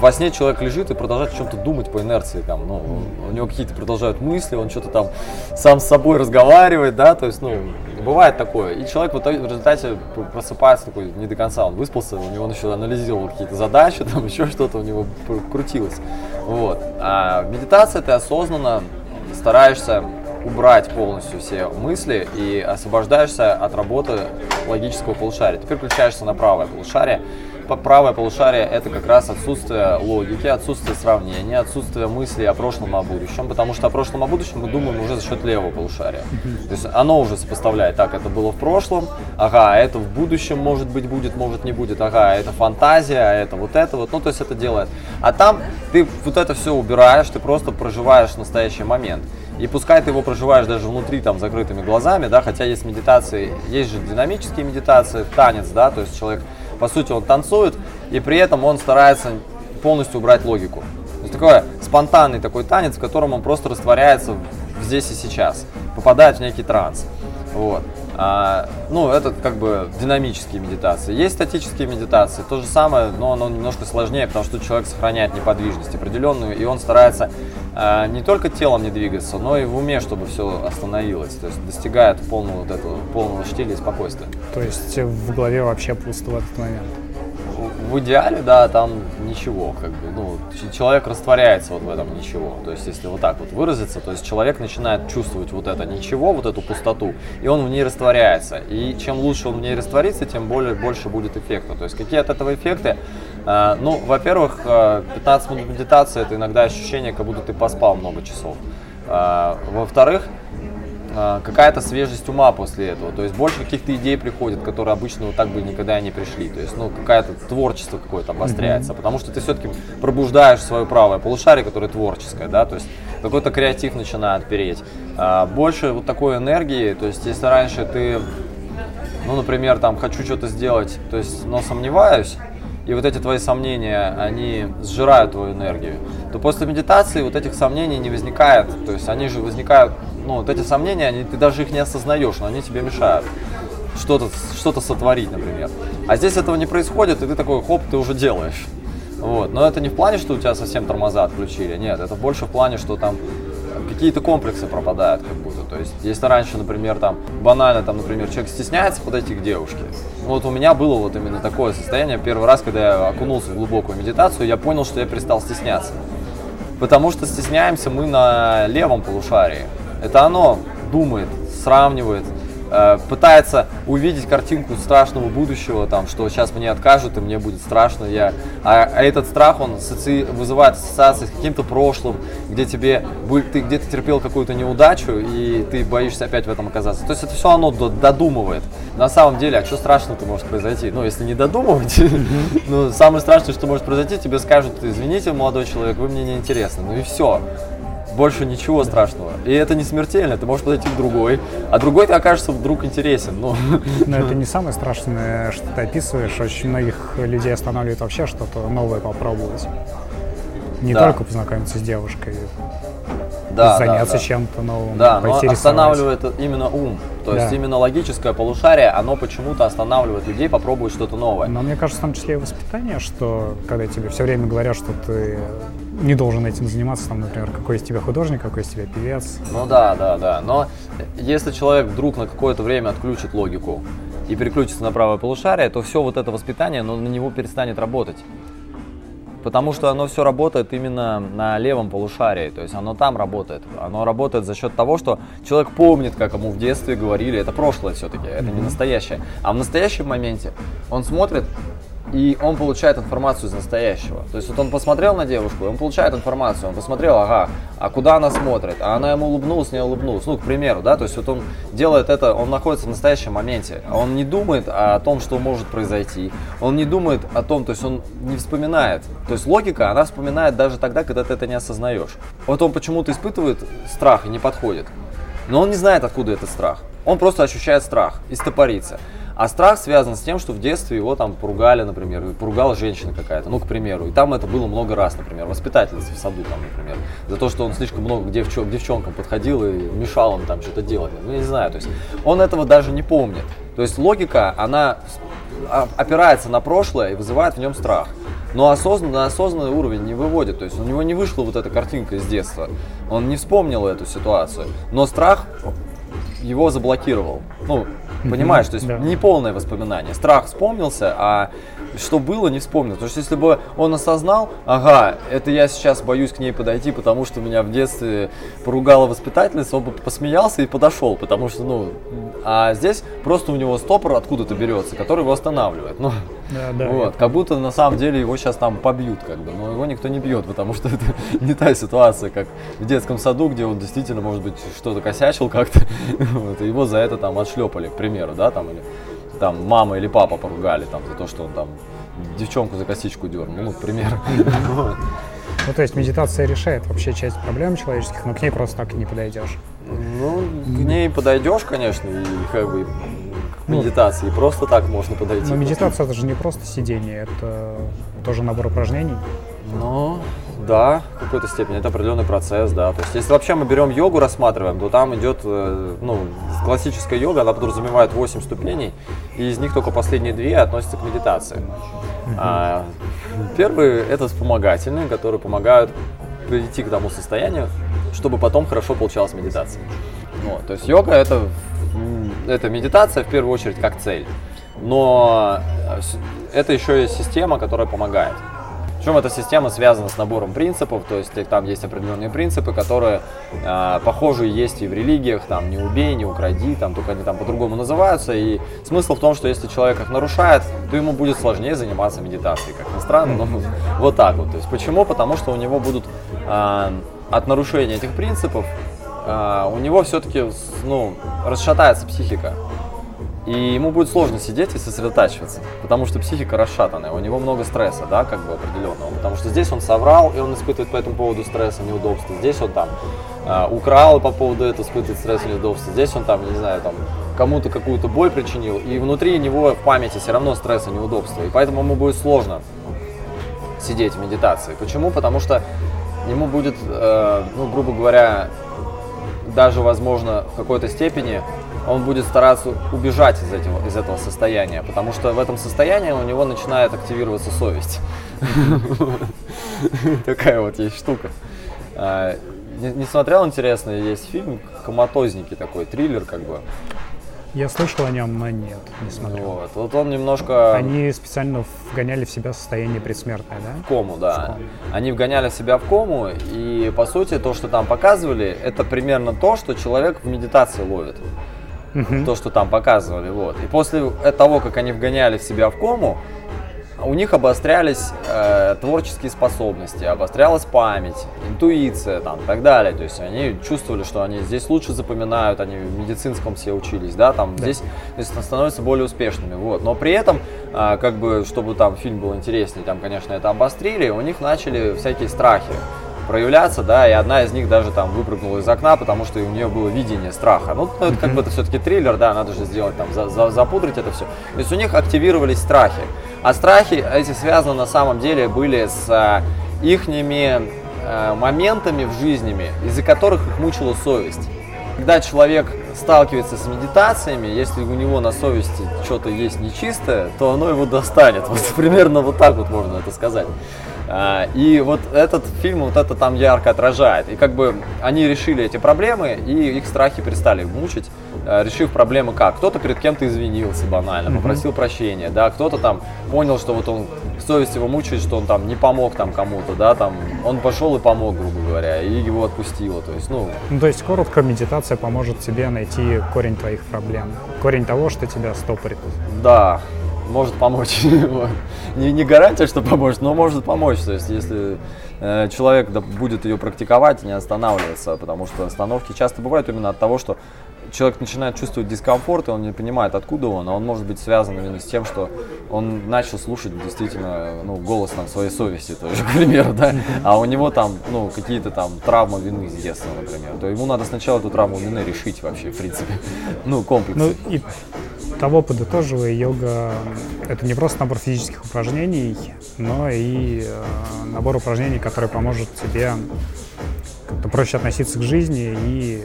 во сне человек лежит и продолжает о чем-то думать по инерции, там, ну, у него какие-то продолжают мысли, он что-то там сам с собой разговаривает, да, то есть, ну, бывает такое. И человек в, итоге, в результате просыпается такой не до конца, он выспался, у него он еще анализировал какие-то задачи, там еще что-то у него крутилось. Вот. А медитация ты осознанно стараешься убрать полностью все мысли и освобождаешься от работы логического полушария. Ты переключаешься на правое полушарие, правое полушарие это как раз отсутствие логики, отсутствие сравнения, отсутствие мыслей о прошлом о будущем, потому что о прошлом о будущем мы думаем уже за счет левого полушария. То есть оно уже сопоставляет, так, это было в прошлом, ага, а это в будущем может быть будет, может не будет, ага, это фантазия, а это вот это вот, ну то есть это делает. А там ты вот это все убираешь, ты просто проживаешь настоящий момент. И пускай ты его проживаешь даже внутри там закрытыми глазами, да, хотя есть медитации, есть же динамические медитации, танец, да, то есть человек по сути, он танцует, и при этом он старается полностью убрать логику. То есть такой спонтанный такой танец, в котором он просто растворяется здесь и сейчас, попадает в некий транс. Вот. А, ну, это как бы динамические медитации. Есть статические медитации, то же самое, но оно немножко сложнее, потому что человек сохраняет неподвижность определенную, и он старается а, не только телом не двигаться, но и в уме, чтобы все остановилось. То есть достигает полного вот этого, полного штиля и спокойствия. То есть в голове вообще пусто в этот момент? В идеале, да, там ничего, как бы, ну, человек растворяется вот в этом ничего. То есть, если вот так вот выразиться, то есть человек начинает чувствовать вот это ничего, вот эту пустоту, и он в ней растворяется. И чем лучше он в ней растворится, тем более, больше будет эффекта. То есть, какие от этого эффекты? А, ну, во-первых, 15 минут медитации – это иногда ощущение, как будто ты поспал много часов. А, во-вторых, а, какая-то свежесть ума после этого, то есть больше каких-то идей приходит, которые обычно вот так бы никогда не пришли, то есть ну какая-то творчество какое-то обостряется, mm-hmm. потому что ты все-таки пробуждаешь свое правое полушарие, которое творческое, да, то есть какой-то креатив начинает переть, а, больше вот такой энергии, то есть если раньше ты, ну например там хочу что-то сделать, то есть но сомневаюсь, и вот эти твои сомнения, они сжирают твою энергию, то после медитации вот этих сомнений не возникает. То есть они же возникают, ну, вот эти сомнения, они, ты даже их не осознаешь, но они тебе мешают что-то что сотворить, например. А здесь этого не происходит, и ты такой, хоп, ты уже делаешь. Вот. Но это не в плане, что у тебя совсем тормоза отключили. Нет, это больше в плане, что там какие-то комплексы пропадают как будто. То есть, если раньше, например, там банально, там, например, человек стесняется подойти к девушке, вот у меня было вот именно такое состояние. Первый раз, когда я окунулся в глубокую медитацию, я понял, что я перестал стесняться. Потому что стесняемся мы на левом полушарии. Это оно думает, сравнивает, Э, пытается увидеть картинку страшного будущего, там, что сейчас мне откажут и мне будет страшно, я, а, а этот страх он асоци... вызывает ассоциации с каким-то прошлым, где тебе ты где-то терпел какую-то неудачу и ты боишься опять в этом оказаться. То есть это все оно додумывает. На самом деле, а что страшного-то может произойти? Ну, если не додумывать, ну, самое страшное, что может произойти, тебе скажут, извините, молодой человек, вы мне не интересны. Ну и все больше ничего страшного. И это не смертельно, ты можешь подойти к другой, а другой ты окажется вдруг интересен. Ну. Но это не самое страшное, что ты описываешь. Очень многих людей останавливает вообще что-то новое попробовать. Не да. только познакомиться с девушкой, да, заняться да, да. чем-то новым. Да, но останавливает именно ум. То да. есть именно логическое полушарие, оно почему-то останавливает людей попробовать что-то новое. Но мне кажется, в том числе и воспитание, что когда тебе все время говорят, что ты не должен этим заниматься, там, например, какой из тебя художник, какой из тебя певец. Ну да, да, да. Но если человек вдруг на какое-то время отключит логику и переключится на правое полушарие, то все вот это воспитание, оно на него перестанет работать. Потому что оно все работает именно на левом полушарии, то есть оно там работает. Оно работает за счет того, что человек помнит, как ему в детстве говорили, это прошлое все-таки, это не настоящее. А в настоящем моменте он смотрит и он получает информацию из настоящего. То есть вот он посмотрел на девушку, он получает информацию, он посмотрел, ага, а куда она смотрит, а она ему улыбнулась, не улыбнулась, ну, к примеру, да, то есть вот он делает это, он находится в настоящем моменте, а он не думает о том, что может произойти, он не думает о том, то есть он не вспоминает, то есть логика, она вспоминает даже тогда, когда ты это не осознаешь. Вот он почему-то испытывает страх и не подходит, но он не знает, откуда этот страх, он просто ощущает страх и стопорится. А страх связан с тем, что в детстве его там поругали, например, поругала женщина какая-то, ну, к примеру. И там это было много раз, например, воспитательница в саду, там, например, за то, что он слишком много к, девчон, девчонкам подходил и мешал им там что-то делать. Ну, не знаю, то есть он этого даже не помнит. То есть логика, она опирается на прошлое и вызывает в нем страх. Но осознанно, на осознанный уровень не выводит. То есть у него не вышла вот эта картинка из детства. Он не вспомнил эту ситуацию. Но страх его заблокировал. Ну, Понимаешь, то есть да. не полное воспоминание. Страх вспомнился, а что было, не вспомнил. Потому что если бы он осознал, ага, это я сейчас боюсь к ней подойти, потому что меня в детстве поругала воспитательница, он бы посмеялся и подошел, потому что, ну, а здесь просто у него стопор откуда-то берется, который его останавливает. Ну, да, да, вот, как будто на самом деле его сейчас там побьют, как бы, но его никто не бьет, потому что это не та ситуация, как в детском саду, где он действительно, может быть, что-то косячил как-то, вот, и его за это там отшлепали, к примеру, да, там, или там мама или папа поругали там за то, что он там девчонку за косичку дернул, ну, к примеру. Ну, то есть медитация решает вообще часть проблем человеческих, но к ней просто так и не подойдешь. Ну, к ней подойдешь, конечно, и как бы к ну, медитации. Просто так можно подойти. Но медитация это же не просто сидение, это тоже набор упражнений. Ну, да, в какой-то степени. Это определенный процесс, да. То есть, если вообще мы берем йогу, рассматриваем, то там идет, э, ну, классическая йога, она подразумевает 8 ступеней, и из них только последние две относятся к медитации. А, первые это вспомогательные, которые помогают прийти к тому состоянию, чтобы потом хорошо получалась медитация. Вот, то есть йога это, это медитация в первую очередь как цель. Но э, это еще и система, которая помогает. Причем эта система связана с набором принципов, то есть там есть определенные принципы, которые э, похожи есть и в религиях, там не убей, не укради, там только они там по-другому называются. И смысл в том, что если человек их нарушает, то ему будет сложнее заниматься медитацией, как ни странно, но вот так вот. То есть почему? Потому что у него будут э, от нарушения этих принципов э, у него все-таки ну, расшатается психика. И ему будет сложно сидеть и сосредотачиваться, потому что психика расшатанная, у него много стресса, да, как бы определенного. Потому что здесь он соврал, и он испытывает по этому поводу стресса, неудобства. Здесь он там э, украл по поводу этого, испытывает стресс, неудобства. Здесь он там, не знаю, там кому-то какую-то боль причинил, и внутри него в памяти все равно стресс и неудобства. И поэтому ему будет сложно сидеть в медитации. Почему? Потому что ему будет, э, ну, грубо говоря, даже, возможно, в какой-то степени он будет стараться убежать из этого, из этого состояния, потому что в этом состоянии у него начинает активироваться совесть. Такая вот есть штука. А, не смотрел, интересно, есть фильм «Коматозники» такой, триллер как бы. Я слышал о нем, но нет, не смотрел. Вот, вот он немножко... Они специально вгоняли в себя состояние предсмертное, да? В кому, да. В кому. Они вгоняли себя в кому, и по сути то, что там показывали, это примерно то, что человек в медитации ловит. Угу. То, что там показывали, вот. И после того, как они вгоняли в себя в кому, у них обострялись э, творческие способности, обострялась память, интуиция там, и так далее. То есть они чувствовали, что они здесь лучше запоминают, они в медицинском все учились, да, там да. здесь то есть, становятся более успешными. Вот. Но при этом, э, как бы, чтобы там фильм был интереснее, там, конечно, это обострили, у них начали всякие страхи проявляться, да, и одна из них даже там выпрыгнула из окна, потому что у нее было видение страха. Ну, это как бы это все-таки триллер, да, надо же сделать там, за, за, запудрить это все. То есть у них активировались страхи. А страхи эти связаны на самом деле были с а, ихними а, моментами в жизни, из-за которых их мучила совесть. Когда человек сталкивается с медитациями, если у него на совести что-то есть нечистое, то оно его достанет. Вот примерно вот так вот можно это сказать. А, и вот этот фильм вот это там ярко отражает. И как бы они решили эти проблемы, и их страхи перестали мучить, а, решив проблемы как. Кто-то перед кем-то извинился банально, попросил прощения, да, кто-то там понял, что вот он совесть его мучает, что он там не помог там кому-то, да, там он пошел и помог, грубо говоря, и его отпустило. То есть, ну... ну то есть коротко медитация поможет тебе найти корень твоих проблем, корень того, что тебя стопорит. Да, может помочь. не, не гарантия, что поможет, но может помочь. То есть, если э, человек да, будет ее практиковать, не останавливаться, потому что остановки часто бывают именно от того, что человек начинает чувствовать дискомфорт, и он не понимает, откуда он, а он может быть связан именно с тем, что он начал слушать действительно ну, голос там, своей совести, тоже, к примеру, да, а у него там ну, какие-то там травмы вины с детства, например, то ему надо сначала эту травму вины решить вообще, в принципе, ну, комплекс. Ну, и того подытоживая, йога — это не просто набор физических упражнений, но и э, набор упражнений, который поможет тебе как-то проще относиться к жизни и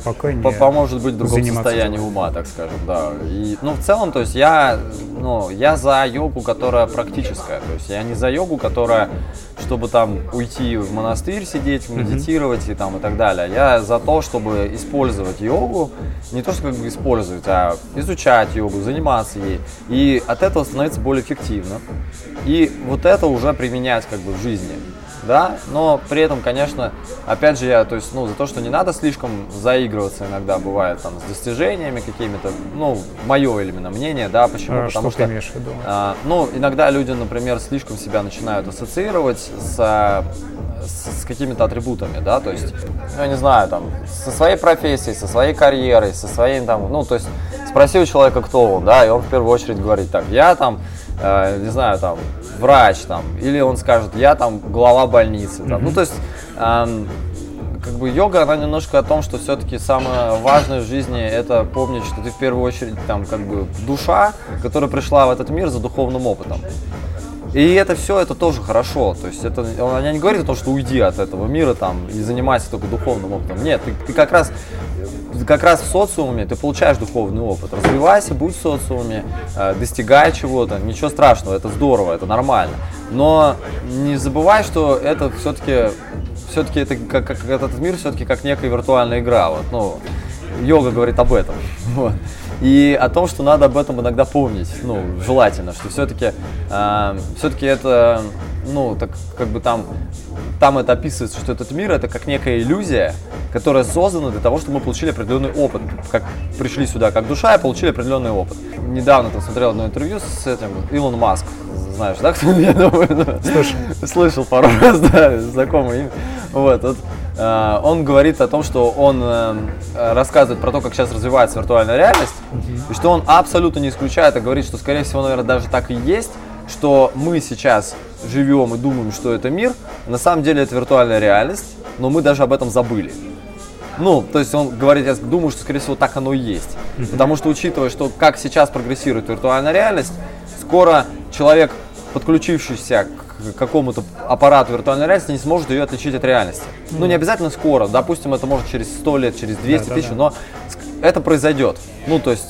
спокойнее поможет быть в другом состоянии делом. ума, так скажем, да. И, ну, в целом, то есть я, ну, я за йогу, которая практическая, то есть я не за йогу, которая, чтобы там уйти в монастырь сидеть, медитировать mm-hmm. и там и так далее. Я за то, чтобы использовать йогу, не то, что как бы использовать, а изучать йогу, заниматься ей. И от этого становится более эффективно. И вот это уже применять как бы в жизни да, но при этом, конечно, опять же, я, то есть, ну, за то, что не надо слишком заигрываться иногда бывает там с достижениями какими-то, ну, мое именно мнение, да, почему? А, Потому что, что имеешь в виду? А, ну, иногда люди, например, слишком себя начинают ассоциировать с с, с какими-то атрибутами, да, то есть, ну, я не знаю, там, со своей профессией, со своей карьерой, со своим там, ну, то есть, спроси у человека, кто он, да, и он в первую очередь говорит, так, я там, э, не знаю, там, врач, там, или он скажет, я там глава больницы, там, mm-hmm. ну, то есть, э, как бы йога, она немножко о том, что все-таки самое важное в жизни это помнить, что ты в первую очередь там как бы душа, которая пришла в этот мир за духовным опытом. И это все, это тоже хорошо. То есть это, она не говорит о том, что уйди от этого мира там и занимайся только духовным опытом. Нет, ты, ты как раз как раз в социуме ты получаешь духовный опыт. Развивайся, будь в социуме, э, достигай чего-то. Ничего страшного, это здорово, это нормально. Но не забывай, что это все-таки все-таки это как, как этот мир все-таки как некая виртуальная игра. Вот, ну, йога говорит об этом. Вот. И о том, что надо об этом иногда помнить, ну, желательно, что все-таки, э, все-таки это, ну, так как бы там, там это описывается, что этот мир это как некая иллюзия, которая создана для того, чтобы мы получили определенный опыт, как пришли сюда как душа и получили определенный опыт. Недавно там смотрел одно интервью с этим Илон Маск, знаешь, да, кто я думаю, слышал, слышал пару раз, да, знакомый. Вот, вот э, он говорит о том, что он э, рассказывает про то, как сейчас развивается виртуальная реальность, и что он абсолютно не исключает, а говорит, что, скорее всего, наверное, даже так и есть, что мы сейчас живем и думаем, что это мир, на самом деле это виртуальная реальность, но мы даже об этом забыли. Ну, то есть он говорит, я думаю, что, скорее всего, так оно и есть. Потому что, учитывая, что как сейчас прогрессирует виртуальная реальность, скоро человек, подключившийся к какому-то аппарату виртуальной реальности, не сможет ее отличить от реальности. Ну, не обязательно скоро, допустим, это может через 100 лет, через 200 Да, да, тысяч, да. но это произойдет. Ну, то есть,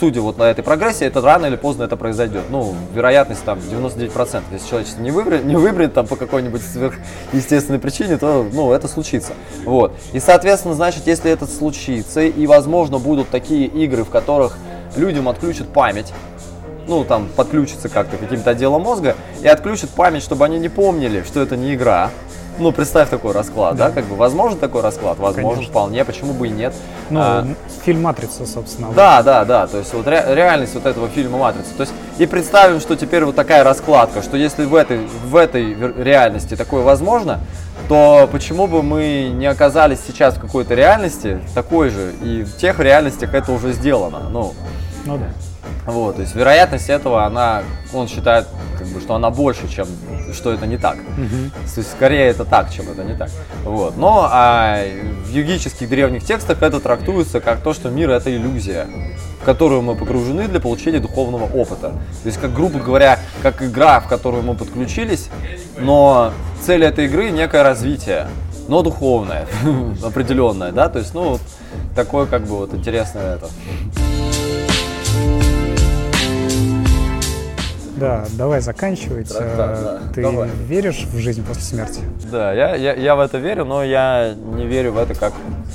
судя вот на этой прогрессии, это рано или поздно это произойдет. Ну, вероятность там 99%. Если человечество не выберет, не выберет там по какой-нибудь сверхъестественной причине, то, ну, это случится. Вот. И, соответственно, значит, если это случится, и, возможно, будут такие игры, в которых людям отключат память, ну, там, подключится как-то каким-то отделам мозга и отключат память, чтобы они не помнили, что это не игра. Ну, представь такой расклад, да, как бы, возможен такой расклад? Возможен, Конечно. вполне, почему бы и нет. Ну, А, фильм «Матрица», собственно. да, да, да, то есть вот ре- реальность вот этого фильма «Матрица». То есть и представим, что теперь вот такая раскладка, что если в этой, в этой реальности такое возможно, то почему бы мы не оказались сейчас в какой-то реальности такой же, и в тех реальностях это уже сделано, ну, Ну да. вот, то есть вероятность этого, она, он считает, как бы, что она больше, чем что это не так. То есть скорее это так, чем это не так. Вот. Но а, в йогических древних текстах это трактуется как то, что мир это иллюзия, в которую мы погружены для получения духовного опыта. То есть, как грубо говоря, как игра, в которую мы подключились, но цель этой игры некое развитие, но духовное, определенное, да, то есть, ну, вот такое как бы вот интересное это. Да, давай заканчивать. Да, да, да. Ты Давай. веришь в жизнь после смерти? Да, я, я, я в это верю, но я не верю в это, как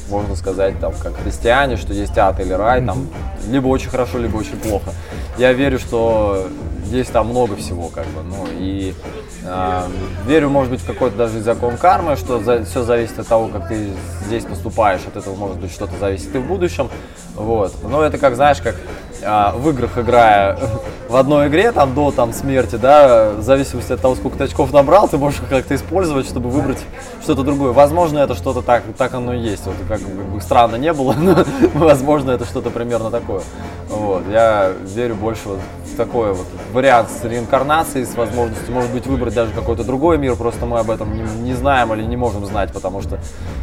можно сказать, там, как христиане, что есть ад или рай, там, либо очень хорошо, либо очень плохо. Я верю, что есть там много всего, как бы, ну, и э, верю, может быть, в какой-то даже закон кармы, что все зависит от того, как ты здесь поступаешь, от этого, может быть, что-то зависит и в будущем, вот. Но это как, знаешь, как а, в играх играя в одной игре, там, до там, смерти, да, в зависимости от того, сколько ты очков набрал, ты можешь как-то использовать, чтобы выбрать что-то другое. Возможно, это что-то так, так оно и есть. Вот как, бы странно не было, но возможно, это что-то примерно такое. Вот. Я верю больше вот в такой вот вариант с реинкарнацией, с возможностью, может быть, выбрать даже какой-то другой мир, просто мы об этом не, не знаем или не можем знать, потому что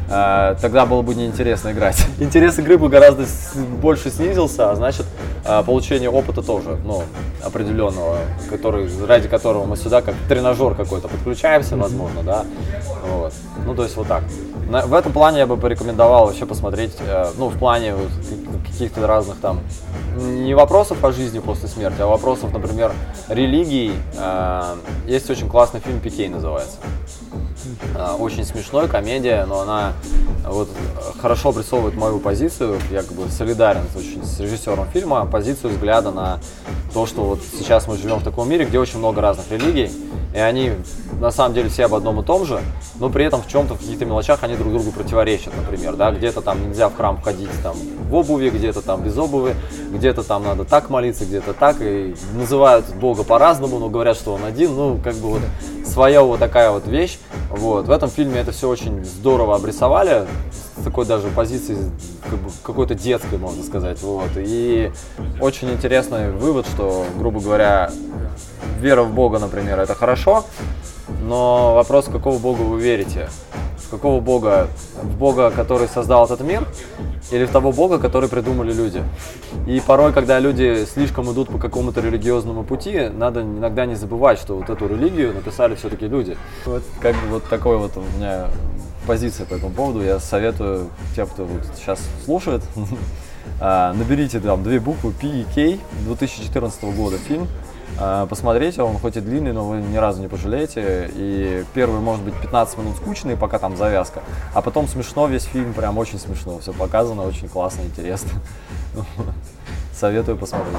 э, тогда было бы неинтересно играть. Интерес игры бы гораздо больше снизился, а значит, э, получение опыта тоже, ну, определенного, который, ради которого мы сюда как тренажер какой-то подключаемся, возможно, да, вот. Ну, то есть вот так. На- в этом плане я бы порекомендовал вообще посмотреть, э, ну, в плане вот каких-то разных там, не вопросов о жизни после смерти, а вопросов, например, религий. Э, есть очень классный фильм «Пикей» называется. Э, Очень смешной, комедия, но она вот э, хорошо обрисовывает мою позицию. Я как бы солидарен очень, с режиссером фильма, позицию взгляда на то, что вот сейчас мы живем в таком мире, где очень много разных религий, и они на самом деле все об одном и том же, но при этом в чем-то, в каких-то мелочах они друг другу противоречат, например, да, где-то там нельзя в храм ходить там в обуви, где-то там без обуви, где-то там надо так молиться, где-то так, и называют Бога по-разному, но говорят, что он один, ну, как бы вот своя вот такая вот вещь, вот, в этом фильме это все очень здорово обрисовали, с такой даже позиции как бы, какой-то детской, можно сказать, вот, и очень интересный вывод, что, грубо говоря, вера в Бога, например, это хорошо, но вопрос, какого Бога вы верите? Какого Бога? В Бога, который создал этот мир? Или в того Бога, который придумали люди? И порой, когда люди слишком идут по какому-то религиозному пути, надо иногда не забывать, что вот эту религию написали все-таки люди. Вот как вот такой вот у меня позиция по этому поводу. Я советую тем, кто вот сейчас слушает, а, наберите там две буквы P и K 2014 года фильм. А, Посмотрите, он хоть и длинный, но вы ни разу не пожалеете. И первый, может быть, 15 минут скучный, пока там завязка. А потом смешно весь фильм, прям очень смешно. Все показано, очень классно, интересно. Советую посмотреть.